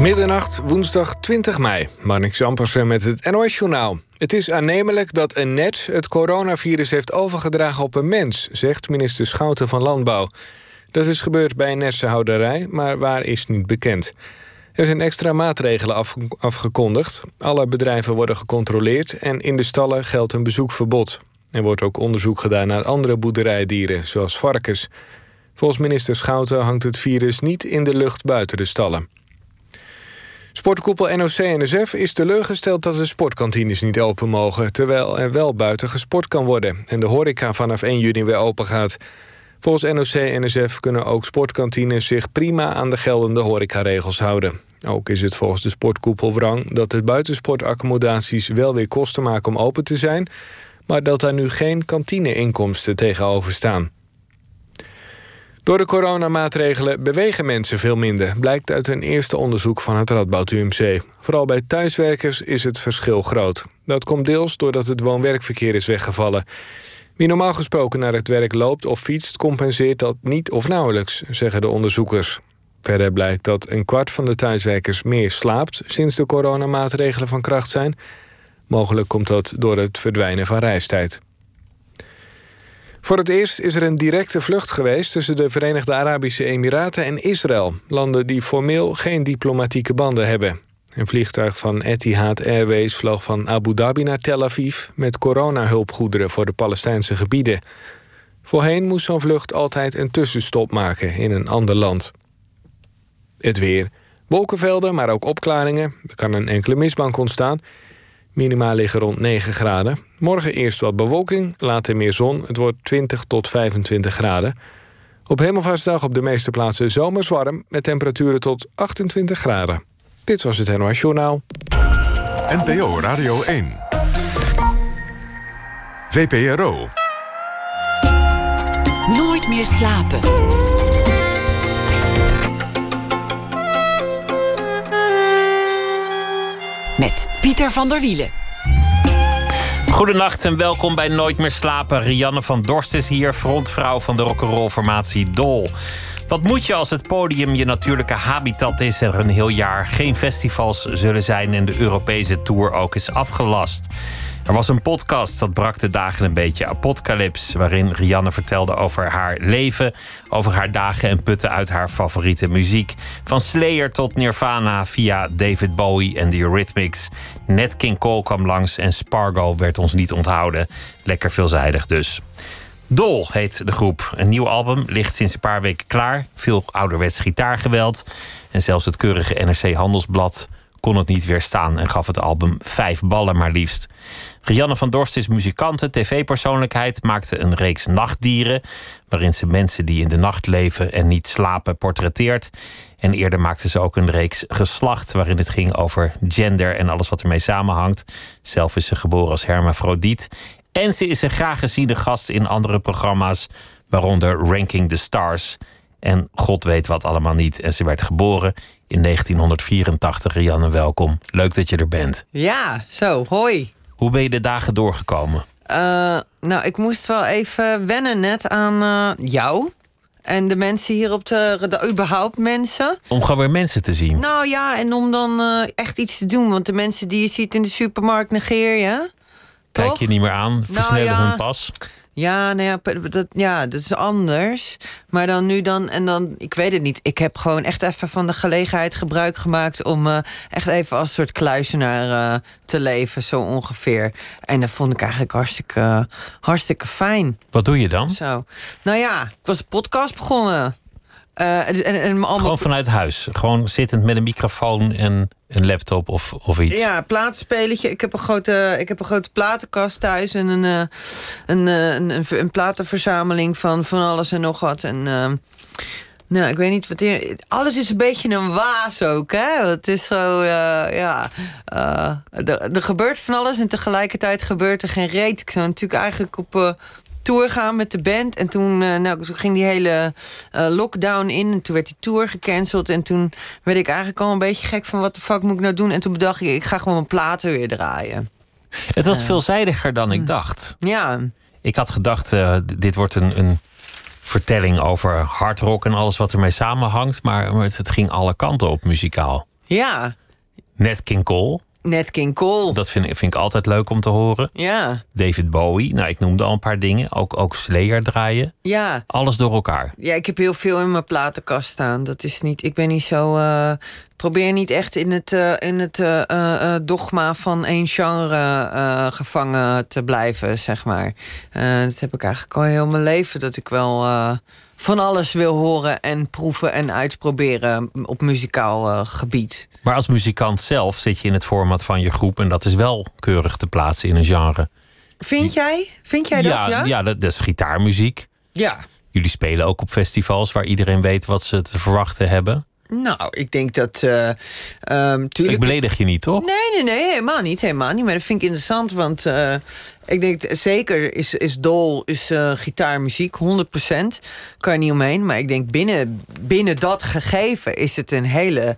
Middernacht, woensdag 20 mei. Marnix Ampersen met het NOS-journaal. Het is aannemelijk dat een net het coronavirus heeft overgedragen op een mens... zegt minister Schouten van Landbouw. Dat is gebeurd bij een nersenhouderij, maar waar is niet bekend. Er zijn extra maatregelen afgekondigd. Alle bedrijven worden gecontroleerd en in de stallen geldt een bezoekverbod. Er wordt ook onderzoek gedaan naar andere boerderijdieren, zoals varkens. Volgens minister Schouten hangt het virus niet in de lucht buiten de stallen. Sportkoepel NOC-NSF is teleurgesteld dat de sportkantines niet open mogen... terwijl er wel buiten gesport kan worden... en de horeca vanaf 1 juni weer open gaat. Volgens NOC-NSF kunnen ook sportkantines zich prima aan de geldende horecaregels houden. Ook is het volgens de sportkoepel wrang dat de buitensportaccommodaties wel weer kosten maken om open te zijn... maar dat daar nu geen kantineinkomsten tegenover staan. Door de coronamaatregelen bewegen mensen veel minder... blijkt uit een eerste onderzoek van het Radboud UMC. Vooral bij thuiswerkers is het verschil groot. Dat komt deels doordat het woon-werkverkeer is weggevallen. Wie normaal gesproken naar het werk loopt of fietst... compenseert dat niet of nauwelijks, zeggen de onderzoekers. Verder blijkt dat een kwart van de thuiswerkers meer slaapt... sinds de coronamaatregelen van kracht zijn. Mogelijk komt dat door het verdwijnen van reistijd. Voor het eerst is er een directe vlucht geweest tussen de Verenigde Arabische Emiraten en Israël, landen die formeel geen diplomatieke banden hebben. Een vliegtuig van Etihad Airways vloog van Abu Dhabi naar Tel Aviv met coronahulpgoederen voor de Palestijnse gebieden. Voorheen moest zo'n vlucht altijd een tussenstop maken in een ander land. Het weer. Wolkenvelden, maar ook opklaringen. Er kan een enkele mistbank ontstaan. Minima liggen rond 9 graden. Morgen eerst wat bewolking, later meer zon. Het wordt 20 tot 25 graden. Op Hemelvaartsdag op de meeste plaatsen zomers warm... met temperaturen tot 28 graden. Dit was het NOS Journaal. NPO Radio 1. VPRO. Nooit meer slapen. Met Pieter van der Wielen. Goedenacht en welkom bij Nooit meer slapen. Rianne van Dorst is hier, frontvrouw van de rock'n'roll formatie Dol. Wat moet je als het podium je natuurlijke habitat is er een heel jaar geen festivals zullen zijn en de Europese tour ook is afgelast? Er was een podcast dat brak de dagen een beetje apocalyps, waarin Rianne vertelde over haar leven, over haar dagen en putten uit haar favoriete muziek. Van Slayer tot Nirvana via David Bowie en The Eurythmics. Net King Cole kwam langs en Spargo werd ons niet onthouden. Lekker veelzijdig dus. Dol heet de groep. Een nieuw album ligt sinds een paar weken klaar. Veel ouderwets gitaargeweld. En zelfs het keurige NRC Handelsblad kon het niet weerstaan en gaf het album vijf ballen maar liefst. Rianne van Dorst is muzikante, tv-persoonlijkheid, maakte een reeks nachtdieren. waarin ze mensen die in de nacht leven en niet slapen portretteert. En eerder maakte ze ook een reeks geslacht, waarin het ging over gender en alles wat ermee samenhangt. Zelf is ze geboren als hermafrodiet. En ze is een graag geziene gast in andere programma's, waaronder Ranking the Stars. En God weet wat allemaal niet. En ze werd geboren in 1984. Rianne, welkom. Leuk dat je er bent. Ja, zo, hoi. Hoe ben je de dagen doorgekomen? Uh, nou, ik moest wel even wennen net aan uh, jou. En de mensen hier op de, de, überhaupt mensen. Om gewoon weer mensen te zien. Nou ja, en om dan uh, echt iets te doen. Want de mensen die je ziet in de supermarkt negeer je. Kijk je niet meer aan, nou versnellen nou ja, hun pas. Ja, nou ja dat, ja, dat is anders. Maar dan nu dan, en dan, ik weet het niet. Ik heb gewoon echt even van de gelegenheid gebruik gemaakt om uh, echt even als soort kluizenaar uh, te leven, zo ongeveer. En dat vond ik eigenlijk hartstikke, hartstikke fijn. Wat doe je dan? Zo. Nou ja, ik was een podcast begonnen. Uh, en, en allemaal... Gewoon vanuit huis. Gewoon zittend met een microfoon en een laptop of, of iets. Ja, plaatspelletje. Ik heb een grote, ik heb een grote platenkast thuis en een, uh, een, een, een, een, platenverzameling van van alles en nog wat. En uh, nou, ik weet niet wat hier. Alles is een beetje een waas ook, hè? Het is zo, ja. er, er gebeurt van alles en tegelijkertijd gebeurt er geen reet. Ik zou natuurlijk eigenlijk op tour gaan met de band. En toen, uh, nou, ging die hele uh, lockdown in. En toen werd die tour gecanceld. En toen werd ik eigenlijk al een beetje gek van... wat de fuck moet ik nou doen? En toen bedacht ik, ik ga gewoon mijn platen weer draaien. Het was veelzijdiger dan ik dacht. Ja. Ik had gedacht, dit wordt een, een vertelling over hardrock... en alles wat ermee samenhangt. Maar, het, ging alle kanten op muzikaal. Ja, Nat King Cole. Net King Cole. Dat vind ik, vind ik altijd leuk om te horen. Ja, David Bowie. Nou, ik noemde al een paar dingen. Ook, ook Slayer draaien. ja. Alles door elkaar. Ja, ik heb heel veel in mijn platenkast staan. Dat is niet, ik ben niet zo. eh, probeer niet echt in het, eh, in het eh, dogma van één genre gevangen te blijven, zeg maar. Dat heb ik eigenlijk al heel mijn leven. Dat ik wel van alles wil horen en proeven en uitproberen op muzikaal gebied. Maar als muzikant zelf zit je in het format van je groep. En dat is wel keurig te plaatsen in een genre. Vind jij? Vind jij dat? Ja. ja dat, dat is gitaarmuziek. ja. Jullie spelen ook op festivals waar iedereen weet wat ze te verwachten hebben. Nou, ik denk dat. eh ehm, tuurlijk, Ik beledig je niet, toch? Nee, nee, nee, helemaal niet. Helemaal niet. Maar dat vind ik interessant, want eh, ik denk zeker is, is Dol is, eh, gitaarmuziek, 100%. Kan je niet omheen. Maar ik denk binnen, binnen dat gegeven is het een hele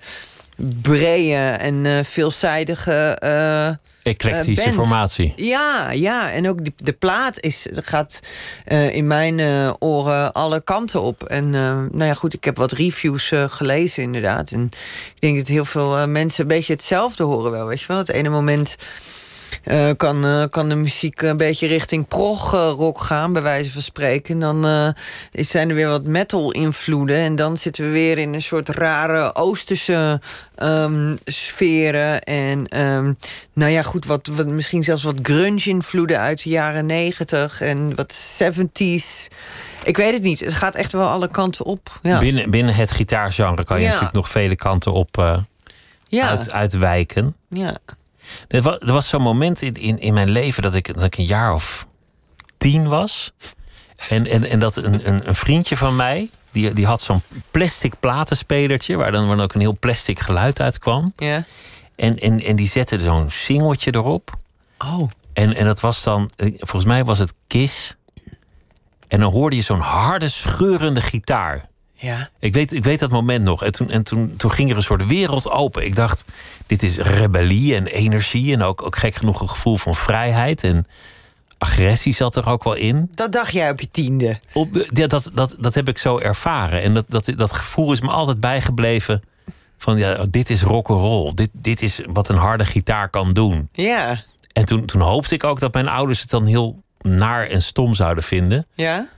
brede en eh, veelzijdige. eh, Eclectische band. formatie. ja, ja, en ook de, de plaat is, gaat eh, in mijn eh, oren alle kanten op. En eh, nou ja, goed, ik heb wat reviews eh, gelezen inderdaad. En ik denk dat heel veel eh, mensen een beetje hetzelfde horen wel, weet je wel. Het ene moment eh, kan, eh, kan de muziek een beetje richting prog-rock gaan, bij wijze van spreken. Dan eh, zijn er weer wat metal-invloeden. En dan zitten we weer in een soort rare oosterse ehm, sferen. En ehm, nou ja, goed, wat, wat, misschien zelfs wat grunge-invloeden uit de jaren negentig. En wat 70s. Ik weet het niet. Het gaat echt wel alle kanten op. Ja. Binnen, binnen het gitaargenre kan je Ja. natuurlijk nog vele kanten op eh, ja. uit, uitwijken. ja. Er was, was zo'n moment in, in, in mijn leven dat ik, dat ik een jaar of tien was. En, en, en dat een, een, een vriendje van mij, die, die had zo'n plastic platenspelertje... waar dan, waar dan ook een heel plastic geluid uitkwam. Ja. En, en, en die zette zo'n singeltje erop. Oh. En, en dat was dan, eh, volgens mij was het Kiss. En dan hoorde je zo'n harde, scheurende gitaar. Ja. Ik weet, ik weet dat moment nog. En, toen, en toen, toen ging er een soort wereld open. Ik dacht, dit is rebellie en energie. En ook, ook gek genoeg een gevoel van vrijheid. En agressie zat er ook wel in. Dat dacht jij op je tiende. Op, ja, dat, dat, dat heb ik zo ervaren. En dat, dat, dat gevoel is me altijd bijgebleven. Van ja, dit is rock and roll. Dit, dit is wat een harde gitaar kan doen. Ja. En toen, toen hoopte ik ook dat mijn ouders het dan heel naar en stom zouden vinden. Ja?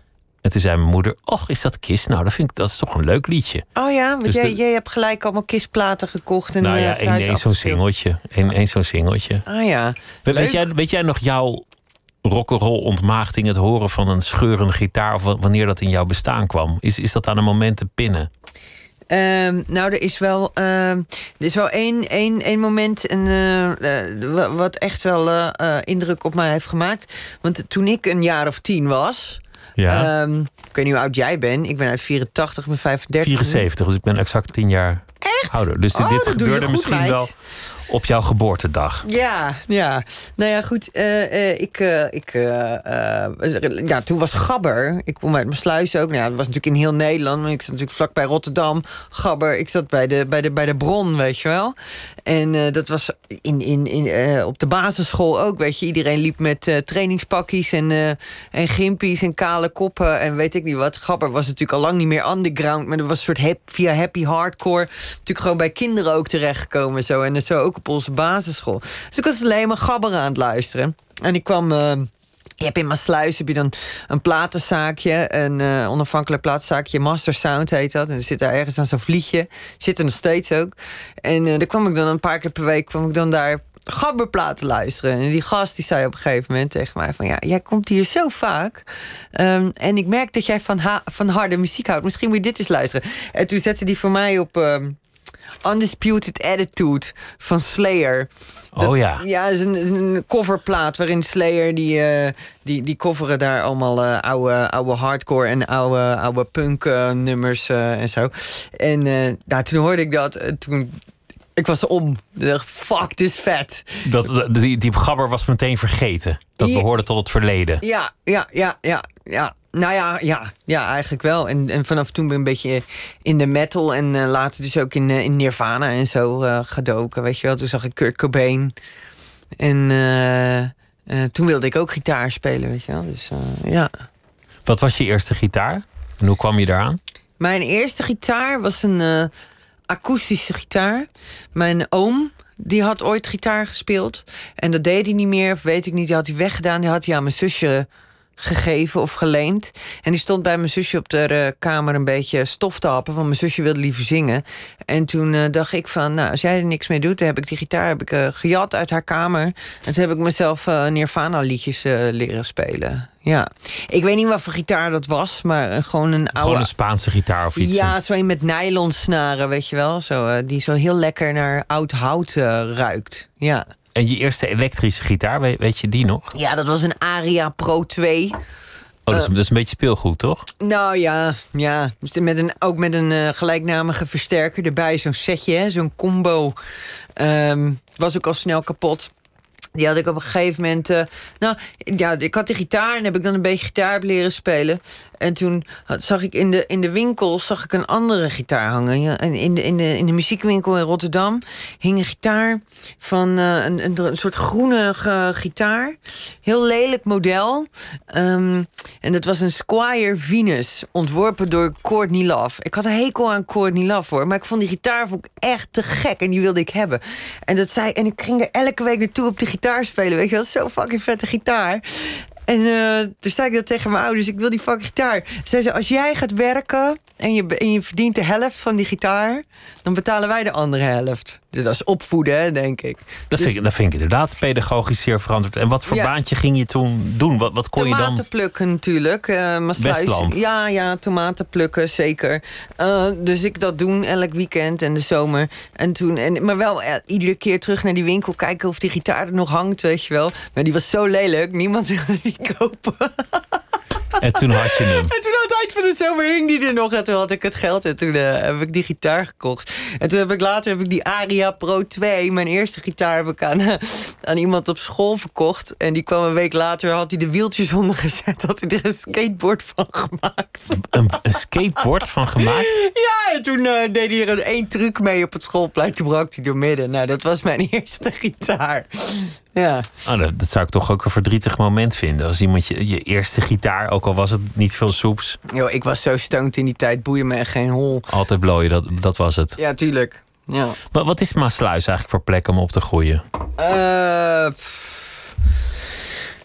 En toen zei mijn moeder: Och, is dat Kiss? Nou, dat vind ik dat is toch een leuk liedje. Oh ja, want Dus jij, de- jij hebt gelijk allemaal kistplaten gekocht. En, nou eh, ja, één, thuis één zo'n singeltje. Eén, één zo'n singeltje. Ah ja. We- Weet jij, weet jij nog jouw rock'n'roll ontmaagding, het horen van een scheurende gitaar, of wa- wanneer dat in jouw bestaan kwam? Is, is dat aan een moment te pinnen? Ehm, nou, er is wel, ehm, er is wel één, één, één moment en, eh, eh, wa- wat echt wel eh, eh, indruk op mij heeft gemaakt. Want toen ik een jaar of tien was. Ja. ehm, ik weet niet hoe oud jij bent. Ik ben uit 84, ik ben 35. 74, dus ik ben exact tien jaar ouder. Dus dit, Oh, dit gebeurde misschien meid. wel op jouw geboortedag. Ja, ja. Nou ja, goed. eh, eh, ik, eh, ik, ja, toen was Gabber. Ik kom uit mijn sluis ook. Nou, ja, dat was natuurlijk in heel Nederland. Maar ik zat natuurlijk vlakbij Rotterdam. Gabber. Ik zat bij de, bij de, bij de bron, weet je wel. En dat was in, in, in, op de basisschool ook, weet je. Iedereen liep met trainingspakjes en, en gimpies en kale koppen en weet ik niet wat. Gabber was natuurlijk al lang niet meer underground. Maar dat was een soort hap, via happy hardcore. Natuurlijk gewoon bij kinderen ook terechtgekomen. Zo. En zo ook op onze basisschool. Dus ik was alleen maar Gabber aan het luisteren. En ik kwam... eh, je hebt in Maasluis heb je dan een platenzaakje, een eh, onafhankelijk platenzaakje, Master Sound heet dat. En er zit daar ergens aan zo'n vliegje, zit er nog steeds ook. En eh daar kwam ik dan een paar keer per week, kwam ik dan daar gabberplaten luisteren. En die gast die zei op een gegeven moment tegen mij van... ja, jij komt hier zo vaak. Ehm, en ik merk dat jij van, van harde muziek houdt. Misschien moet je dit eens luisteren. En toen zette die voor mij op... ehm, Undisputed Attitude van Slayer. Oh ja. Ja, is een, een coverplaat waarin Slayer... die, eh, die, die coveren daar allemaal eh, oude, oude hardcore en oude, oude punk eh, nummers en zo. En nou, toen hoorde ik dat. en toen, ik was om. Fuck, dit is vet. Dat, dat- die, die gabber was meteen vergeten. Dat behoorde tot het verleden. Ja, ja, ja, ja, ja. Nou ja, ja, ja, eigenlijk wel. En, en vanaf toen ben ik een beetje in de metal en eh, later dus ook in, eh, in Nirvana en zo eh, gedoken. Weet je wel, toen zag ik Kurt Cobain. En toen wilde ik ook gitaar spelen, weet je wel. Dus ja. Wat was je eerste gitaar? En hoe kwam je daaraan? Mijn eerste gitaar was een akoestische gitaar. Mijn oom, die had ooit gitaar gespeeld. En dat deed hij niet meer, of weet ik niet. Die had hij weggedaan. Die had hij aan mijn zusje gegeven of geleend. En die stond bij mijn zusje op de eh, kamer een beetje stof te happen. Want mijn zusje wilde liever zingen. En toen uh, dacht ik van, nou, als jij er niks mee doet... dan heb ik die gitaar heb ik, uh, gejat uit haar kamer. En toen heb ik mezelf Nirvana-liedjes leren spelen. Ja, ik weet niet wat voor gitaar dat was, maar gewoon een oude... Gewoon een Spaanse gitaar of iets? Ja, zo een met nylon snaren, weet je wel. Zo, die zo heel lekker naar oud hout ruikt. Ja. En je eerste elektrische gitaar, weet, weet, je die nog? Ja, dat was een Aria Pro 2. Oh, dat is, uh, dat is, een beetje speelgoed, toch? Nou ja, ja. Met een, ook met een uh, gelijknamige versterker erbij. Zo'n setje, zo'n combo. Um, was ook al snel kapot. Die had ik op een gegeven moment. Uh, nou, ja, ik had de gitaar en heb ik dan een beetje gitaar leren spelen. En toen zag ik in de, in de winkel zag ik een andere gitaar hangen. Ja, en in de, in, de, in de muziekwinkel in Rotterdam hing een gitaar van uh, een, een, soort groene gitaar. Heel lelijk model. Um, en dat was een Squire Venus, ontworpen door Courtney Love. Ik had een hekel aan Courtney Love hoor, maar ik vond die gitaar vond echt te gek en die wilde ik hebben. En, dat zei, en ik ging er elke week naartoe op de gitaar spelen. Weet je wel, zo fucking vette gitaar. En uh, toen zei ik dat tegen mijn ouders, ik wil die fucking gitaar. Zei ze, als jij gaat werken en je, en je verdient de helft van die gitaar... dan betalen wij de andere helft. Dus dat is opvoeden, hè, denk ik. Dat, dus, vind ik. dat vind ik inderdaad pedagogisch zeer verantwoord. En wat voor ja. baantje ging je toen doen? Wat, wat kon je dan... Tomaten plukken natuurlijk. Uh, Westland. Ja, ja, tomaten plukken, zeker. Uh, dus ik dat doen elk weekend en de zomer. En toen, en, maar wel uh, iedere keer terug naar die winkel... kijken of die gitaar er nog hangt, weet je wel. Maar die was zo lelijk, niemand wilde die kopen. En toen had je hem. En toen aan het eind van de zomer hing die er nog. En toen had ik het geld. En toen uh, heb ik die gitaar gekocht. En toen heb ik later heb ik die Aria Pro 2. Mijn eerste gitaar heb ik aan, uh, aan iemand op school verkocht. En die kwam een week later. Had hij de wieltjes ondergezet. Had hij er een skateboard van gemaakt. Een, een skateboard van gemaakt? Ja, en toen uh, deed hij er een één truc mee op het schoolplein. Toen brak hij door midden. Nou, dat was mijn eerste gitaar. Ja. Oh, dat, dat, zou ik toch ook een verdrietig moment vinden. Als iemand je, je eerste gitaar, ook al was het niet veel soeps. Yo, ik was zo stoned in die tijd, boeien me echt geen hol. Altijd blooien, dat, dat was het. Ja, tuurlijk. Ja. Maar wat is Maasluis eigenlijk voor plek om op te groeien? Uh,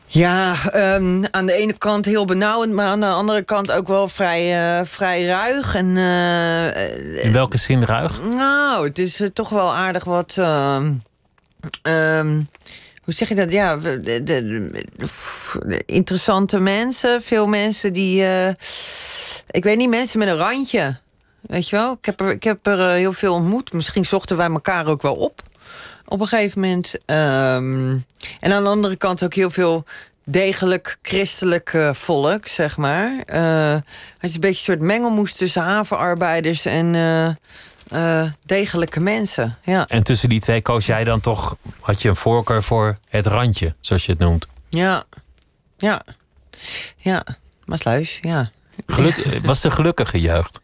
ja, um, aan de ene kant heel benauwend, maar aan de andere kant ook wel vrij, uh, vrij ruig. En, uh, in welke zin ruig? Nou, het is toch wel aardig wat. Um, hoe zeg je dat? Ja, de, interessante mensen. Veel mensen die. Uh, ik weet niet, mensen met een randje. Weet je wel? Ik heb er, ik heb er heel veel ontmoet. Misschien zochten wij elkaar ook wel op. Op een gegeven moment. Um, en aan de andere kant ook heel veel degelijk christelijk volk, zeg maar. Uh, het is een beetje een soort mengelmoes tussen havenarbeiders en uh, degelijke mensen. Ja. En tussen die twee koos jij dan toch, had je een voorkeur voor het randje, zoals je het noemt? Ja, ja, ja, Maasluis, ja. Geluk, was de gelukkige jeugd?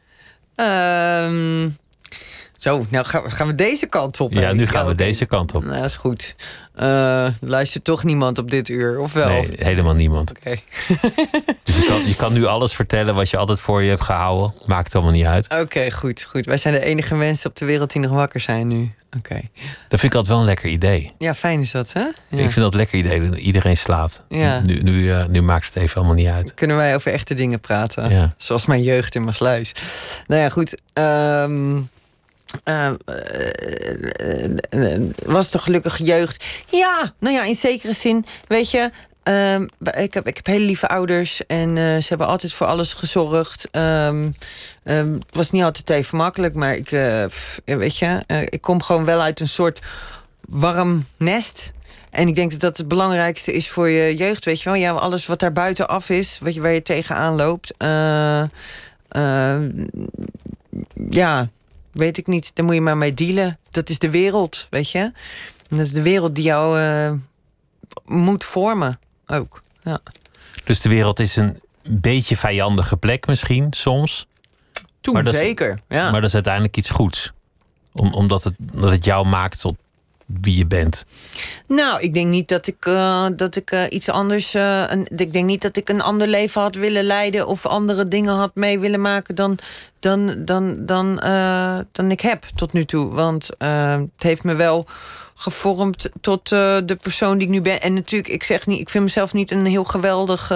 Um, zo, nou gaan, gaan we deze kant op. Ja, nu gaan we deze kant op. Nou, dat is goed. Uh, luistert toch niemand op dit uur, of wel? Nee, helemaal niemand. Oké. Okay. dus je kan, je kan, nu alles vertellen wat je altijd voor je hebt gehouden. Maakt allemaal niet uit. Oké, okay, goed, goed. Wij zijn de enige mensen op de wereld die nog wakker zijn nu. Oké. Okay. Dat vind ik altijd wel een lekker idee. Ja, fijn is dat, hè? Ja. Ik vind dat een lekker idee. Iedereen slaapt. Ja. Nu, nu, uh, nu maakt het even allemaal niet uit. Kunnen wij over echte dingen praten? Ja. Zoals mijn jeugd in Maasluis. Nou ja, goed. Um, Uh, uh, was de gelukkige jeugd? Ja, nou ja, in zekere zin. Weet je, uh, ik, heb, ik heb hele lieve ouders en ze hebben altijd voor alles gezorgd. Um, um, het was niet altijd even makkelijk, maar ik, weet je, ik kom gewoon wel uit een soort warm nest. En ik denk dat dat het belangrijkste is voor je jeugd, weet je wel. Ja, alles wat daar buitenaf is, wat je, waar je tegenaan loopt. ja, weet ik niet. Daar moet je maar mee dealen. Dat is de wereld, weet je. En dat is de wereld die jou uh, moet vormen, ook. Ja. Dus de wereld is een beetje vijandige plek misschien, soms. Toen maar zeker, is, ja. Maar dat is uiteindelijk iets goeds. Om, omdat het, dat het jou maakt tot wie je bent? Nou, ik denk niet dat ik, uh, dat ik uh, iets anders. Uh, een, ik denk niet dat ik een ander leven had willen leiden. of andere dingen had mee willen maken. dan, dan, dan, dan, dan ik heb tot nu toe. Want het heeft me wel gevormd tot de persoon die ik nu ben. En natuurlijk, ik zeg niet, ik vind mezelf niet een heel geweldig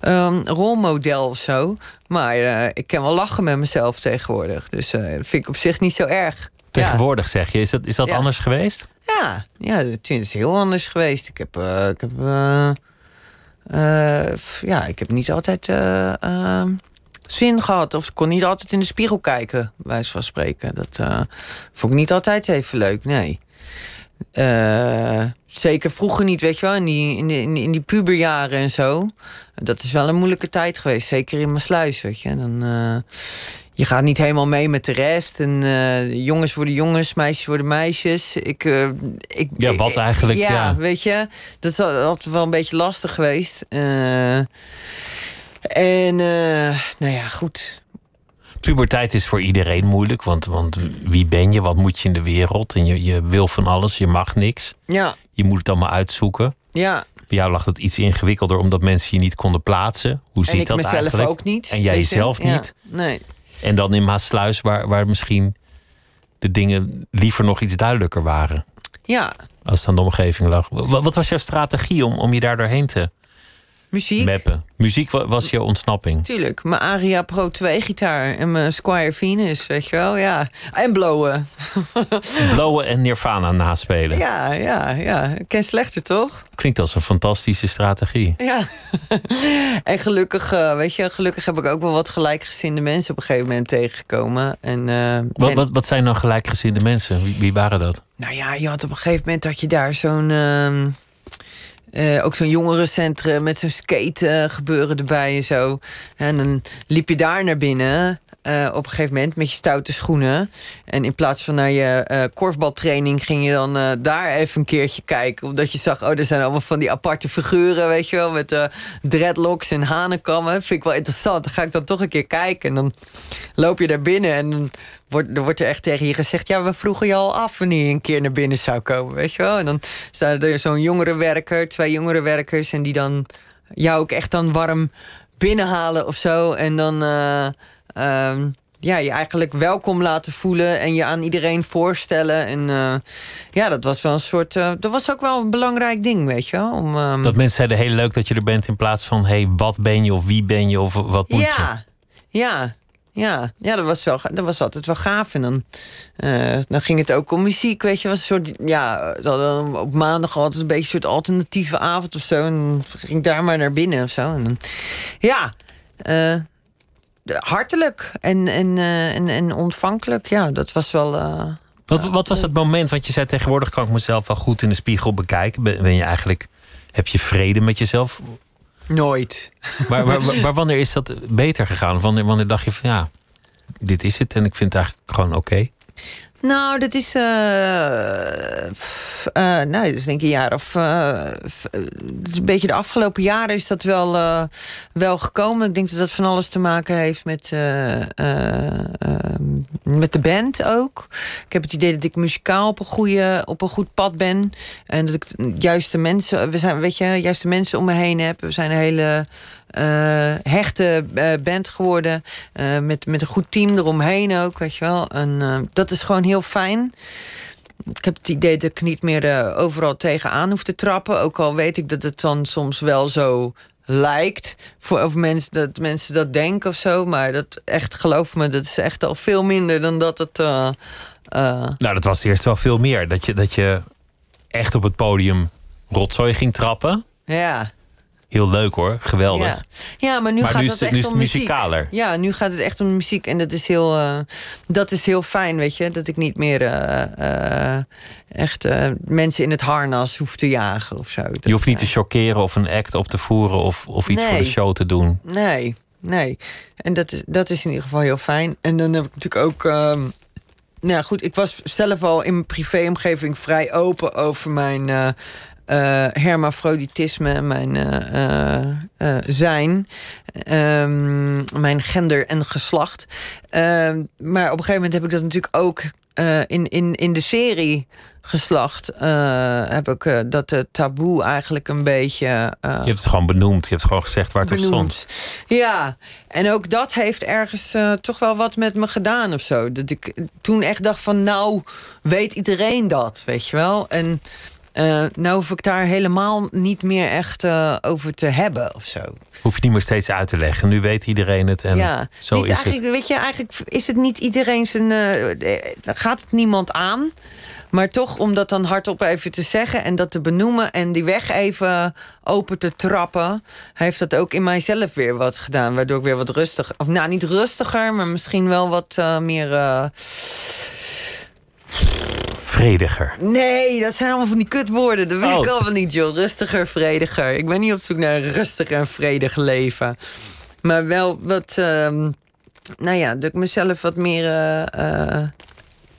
um, rolmodel of zo. Maar ik kan wel lachen met mezelf tegenwoordig. Dus dat vind ik op zich niet zo erg. Tegenwoordig zeg je, is dat, is dat anders geweest? Ja, ja, het is heel anders geweest. Ik heb, uh, ik heb, uh, uh, ja, ik heb niet altijd zin gehad. Of ik kon niet altijd in de spiegel kijken, wijs van spreken. Dat vond ik niet altijd even leuk, nee. zeker vroeger niet, weet je wel, in die, in, die, in die puberjaren en zo. Dat is wel een moeilijke tijd geweest, zeker in mijn sluis, weet je. Dan, je gaat niet helemaal mee met de rest. En uh, jongens worden jongens, meisjes worden meisjes. Ik, uh, ik, ja, wat eigenlijk? Ja, ja, weet je, dat is altijd wel een beetje lastig geweest. Uh, en nou ja, goed. Puberteit is voor iedereen moeilijk, want, want wie ben je, wat moet je in de wereld? En je, je wil van alles, je mag niks. Ja. Je moet het allemaal uitzoeken. Ja. Bij jou lag het iets ingewikkelder omdat mensen je niet konden plaatsen. Hoe ziet dat eigenlijk? En ik mezelf ook niet. En jij jezelf niet. Nee. En dan in Maasluis, waar, waar misschien de dingen liever nog iets duidelijker waren. Ja. Als het aan de omgeving lag. Wat, was jouw strategie om, om je daar doorheen te Muziek. mappen? Muziek was je ontsnapping. Tuurlijk. Mijn Aria Pro 2 gitaar en mijn Squire Venus, weet je wel. Ja. En blowen. blowen en Nirvana naspelen. Ja, ja, ja. Ken slechter, toch? Klinkt als een fantastische strategie. Ja. en gelukkig, uh, weet je, gelukkig heb ik ook wel wat gelijkgezinde mensen op een gegeven moment tegengekomen. En, uh, wat, wat, wat zijn dan gelijkgezinde mensen? Wie, wie, waren dat? Nou ja, je had op een gegeven moment dat je daar zo'n... Uh, uh, ook zo'n jongerencentrum met zo'n skate gebeuren erbij en zo. En dan liep je daar naar binnen. Uh, op een gegeven moment met je stoute schoenen. En in plaats van naar je korfbaltraining ging je dan daar even een keertje kijken. Omdat je zag, oh, er zijn allemaal van die aparte figuren, weet je wel. Met dreadlocks en hanenkammen. Vind ik wel interessant. Dan ga ik dan toch een keer kijken. En dan loop je daar binnen en dan wordt, er wordt er echt tegen je gezegd... ja, we vroegen je al af wanneer je een keer naar binnen zou komen, weet je wel. En dan staan er zo'n jongere werker, twee jongere werkers... en die dan jou ook echt dan warm binnenhalen of zo. En dan... Um, ja, je eigenlijk welkom laten voelen en je aan iedereen voorstellen. En uh, ja, dat was wel een soort. Uh, dat was ook wel een belangrijk ding, weet je wel. Om, um... Dat mensen zeiden heel leuk dat je er bent in plaats van hé, hey, wat ben je of wie ben je of wat moet ja, je? Ja, ja, ja, dat was, wel, dat was altijd wel gaaf. En dan, uh, dan ging het ook om muziek, weet je. was een soort, ja, op maandag altijd een beetje een soort alternatieve avond of zo. En dan ging ik daar maar naar binnen of zo. En dan, ja, hartelijk en, en, uh, en, en ontvankelijk. Ja, dat was wel. Wat, wat was het moment? Want je zei tegenwoordig kan ik mezelf wel goed in de spiegel bekijken. Ben je eigenlijk, heb je vrede met jezelf? Nooit. Maar, maar, maar wanneer is dat beter gegaan? Wanneer, wanneer dacht je van ja, dit is het en ik vind het eigenlijk gewoon oké? Okay? Nou, dat is. Uh, uh, nou, dat is denk ik een jaar of. Is een beetje de afgelopen jaren is dat wel, wel gekomen. Ik denk dat dat van alles te maken heeft met. met de band ook. Ik heb het idee dat ik muzikaal op een, goede, op een goed pad ben. En dat ik juist de mensen. We zijn, weet je, juist de mensen om me heen heb. We zijn een hele hechte uh, band geworden. Uh, met, met een goed team eromheen ook, weet je wel. En dat is gewoon heel fijn. Ik heb het idee dat ik niet meer overal tegenaan hoef te trappen. Ook al weet ik dat het dan soms wel zo lijkt. Voor, of mensen, dat mensen dat denken of zo. Maar dat echt, geloof me, dat is echt al veel minder dan dat het. nou, dat was eerst wel veel meer. Dat je, dat je echt op het podium rotzooi ging trappen. Ja. Heel leuk hoor, geweldig. Ja, ja maar nu gaat nu het echt nu om muzikaler. muziek. Ja, nu gaat het echt om muziek. En dat is heel, uh, dat is heel fijn, weet je. Dat ik niet meer uh, uh, echt mensen in het harnas hoef te jagen of zo. Dat, je hoeft niet te chockeren of een act op te voeren... of, of iets nee. voor de show te doen. Nee, nee. En dat is, dat is in ieder geval heel fijn. En dan heb ik natuurlijk ook... nou ja, goed, ik was zelf al in mijn privéomgeving vrij open over mijn hermafroditisme, mijn uh, uh, zijn, um, mijn gender en geslacht. Ehm, maar op een gegeven moment heb ik dat natuurlijk ook eh, in, in, in de serie geslacht uh, heb ik uh, dat de taboe eigenlijk een beetje. Je hebt het gewoon benoemd. Je hebt gewoon gezegd waar het op stond. Ja, en ook dat heeft ergens toch wel wat met me gedaan of zo. Dat ik toen echt dacht van nou weet iedereen dat, weet je wel. En nou hoef ik daar helemaal niet meer echt over te hebben of zo. Hoef je niet meer steeds uit te leggen. Nu weet iedereen het en ja, zo niet is eigenlijk, het. Weet je, eigenlijk is het niet iedereen zijn... gaat het niemand aan... Maar toch om dat dan hardop even te zeggen en dat te benoemen en die weg even open te trappen, heeft dat ook in mijzelf weer wat gedaan. Waardoor ik weer wat rustiger, of nou niet rustiger, maar misschien wel wat uh, meer. Vrediger. Nee, dat zijn allemaal van die kutwoorden. Dat weet Oh. ik allemaal niet, joh. Rustiger, vrediger. Ik ben niet op zoek naar een rustig en vredig leven. Maar wel wat. Uh, nou ja, dat ik mezelf wat meer. Uh,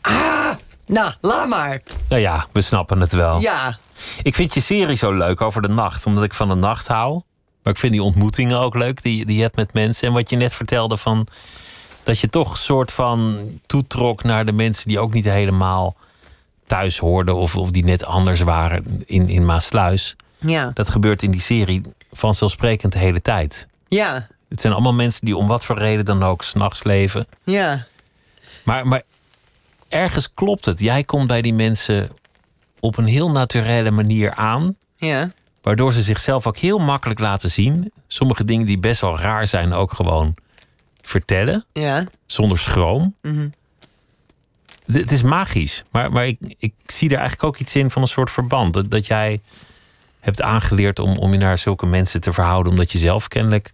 ah! Nou, laat maar. Nou ja, we snappen het wel. Ja. Ik vind je serie zo leuk over de nacht, omdat ik van de nacht hou. Maar ik vind die ontmoetingen ook leuk die, die je hebt met mensen. En wat je net vertelde van dat je toch soort van toetrok naar de mensen die ook niet helemaal thuis hoorden of, of die net anders waren in, in Maasluis. Ja. Dat gebeurt in die serie vanzelfsprekend de hele tijd. Ja. Het zijn allemaal mensen die om wat voor reden dan ook s'nachts leven. Ja. Maar, maar ergens klopt het. Jij komt bij die mensen op een heel naturele manier aan. Ja. Waardoor ze zichzelf ook heel makkelijk laten zien. Sommige dingen die best wel raar zijn, ook gewoon vertellen. Ja. Zonder schroom. Mhm. Het- Het is magisch. Maar, maar ik, ik zie er eigenlijk ook iets in van een soort verband. Dat, dat jij hebt aangeleerd om, om je naar zulke mensen te verhouden. Omdat je zelf kennelijk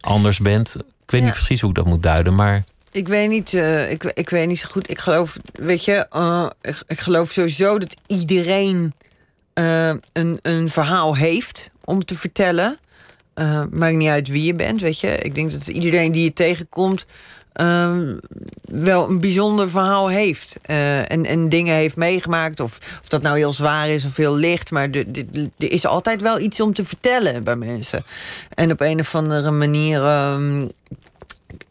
anders bent. Ik weet Ja. niet precies hoe ik dat moet duiden. Maar Ik weet niet, eh, ik, ik weet niet zo goed. Ik geloof, weet je, eh, ik, ik geloof sowieso dat iedereen eh, een, een verhaal heeft om te vertellen. Maakt niet uit wie je bent, weet je. Ik denk dat iedereen die je tegenkomt ehm, wel een bijzonder verhaal heeft. eh, en, en dingen heeft meegemaakt. Of, of dat nou heel zwaar is of heel licht. Maar er- is altijd wel iets om te vertellen bij mensen. En op een of andere manier ehm,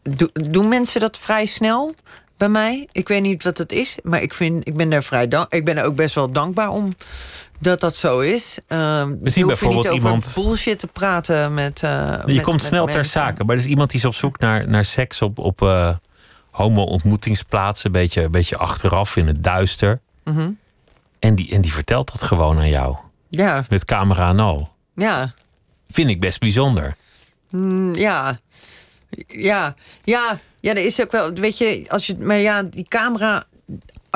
Do- doen mensen dat vrij snel bij mij? Ik weet niet wat het is, maar ik, vind, ik ben daar vrij. Ik ben ook best wel dankbaar om dat dat zo is. Ehm We zien bijvoorbeeld niet over iemand- bullshit te praten met. eh, je met- komt met snel ter zake. Maar er is iemand die is op zoek naar, naar seks op, op eh, homo-ontmoetingsplaatsen. Een beetje, een beetje achteraf in het duister. Mhm. En die, en die vertelt dat gewoon aan jou. Ja, Met camera en al. ja. Vind ik best bijzonder. Mm, ja. Ja, ja, ja, er is ook wel, weet je, als je, maar ja, die camera,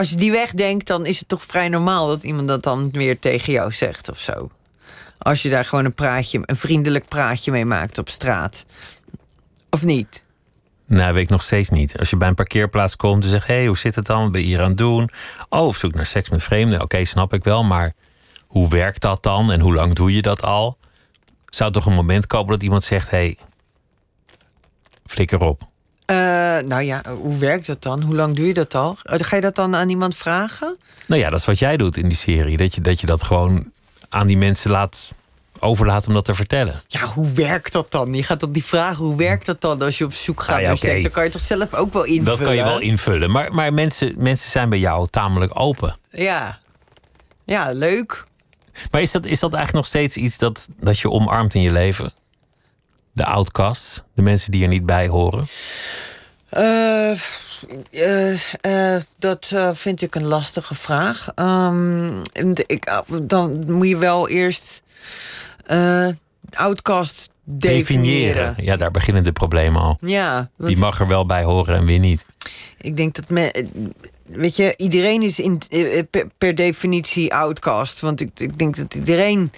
als je die wegdenkt, dan is het toch vrij normaal dat iemand dat dan weer tegen jou zegt of zo. Als je daar gewoon een praatje, een vriendelijk praatje mee maakt op straat. Of niet? Nou, weet ik nog steeds niet. Als je bij een parkeerplaats komt en zegt: hé, hey, hoe zit het dan? Wat ben je hier aan het doen? Oh, zoek naar seks met vreemden. Oké, snap ik wel. Maar hoe werkt dat dan? En hoe lang doe je dat al? Zou toch een moment komen dat iemand zegt: hé, hey, flikker op. Eh, nou ja, hoe werkt dat dan? Hoe lang doe je dat al? Eh, Ga je dat dan aan iemand vragen? Nou ja, dat is wat jij doet in die serie. Dat je dat, je dat gewoon aan die mensen laat overlaat om dat te vertellen. Ja, hoe werkt dat dan? Je gaat toch die vragen, hoe werkt dat dan als je op zoek gaat Nou ja, naar seks? Dan kan je toch zelf ook wel invullen? Dat kan je wel invullen. Maar, maar mensen, mensen zijn bij jou tamelijk open. Ja. Ja, leuk. Maar is dat, is dat eigenlijk nog steeds iets dat, dat je omarmt in je leven? De outcasts, de mensen die er niet bij horen. Eh, eh, eh, dat vind ik een lastige vraag. De- ik, dan moet je wel eerst outcast definiëren. Ja, daar beginnen de problemen al. Ja, want Die mag er wel bij horen en weer niet. ik denk dat me, weet je, iedereen is in, per, per definitie outcast. Want ik, ik denk dat iedereen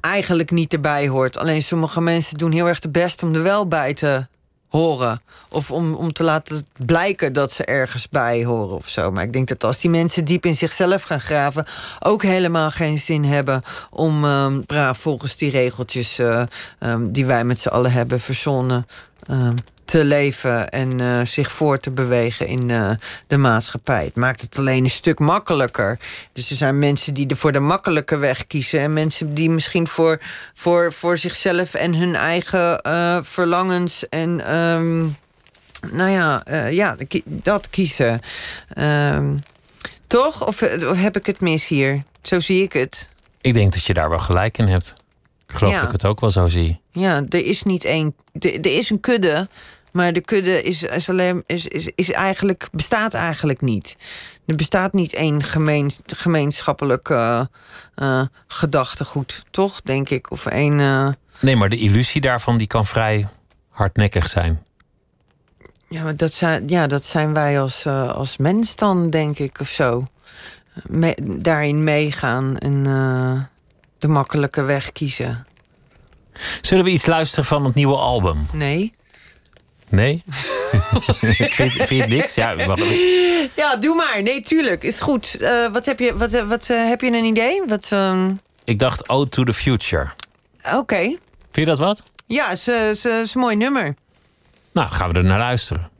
eigenlijk niet erbij hoort. Alleen sommige mensen doen heel erg de best om er wel bij te horen. Of om, om te laten blijken dat ze ergens bij horen of zo. Maar ik denk dat als die mensen diep in zichzelf gaan graven... ook helemaal geen zin hebben om ehm, braaf volgens die regeltjes... eh, ehm, die wij met z'n allen hebben verzonnen... ehm, te leven en eh, zich voor te bewegen in eh, de maatschappij. Het maakt het alleen een stuk makkelijker. Dus er zijn mensen die er voor de makkelijke weg kiezen... en mensen die misschien voor, voor, voor zichzelf en hun eigen eh, verlangens... en ehm, nou ja, ja, dat kiezen. Ehm, Toch? Of heb ik het mis hier? Zo zie ik het. Ik denk dat je daar wel gelijk in hebt. Ik geloof Ja. dat ik het ook wel zo zie. Ja, er is niet één. Er, er is een kudde, maar de kudde is, is alleen, is, is, is eigenlijk, bestaat eigenlijk niet. Er bestaat niet één gemeen, gemeenschappelijk eh, eh, gedachtegoed, toch, denk ik? Of één. eh, Nee, maar de illusie daarvan die kan vrij hardnekkig zijn. ja, maar dat zijn, ja, dat zijn wij als, eh, als mens dan, denk ik, of zo. Me- daarin meegaan en de makkelijke weg kiezen. Zullen we iets luisteren van het nieuwe album? Nee? Nee? vind, vind je niks? Ja. Ja, doe maar. Nee, tuurlijk. Is goed. Eh, wat heb je, wat, wat, eh, heb je een idee? Wat, ehm, ik dacht Ode to the Future. Oké. Vind je dat wat? Ja, is, is, eh, is een mooi nummer. Nou, gaan we er naar luisteren.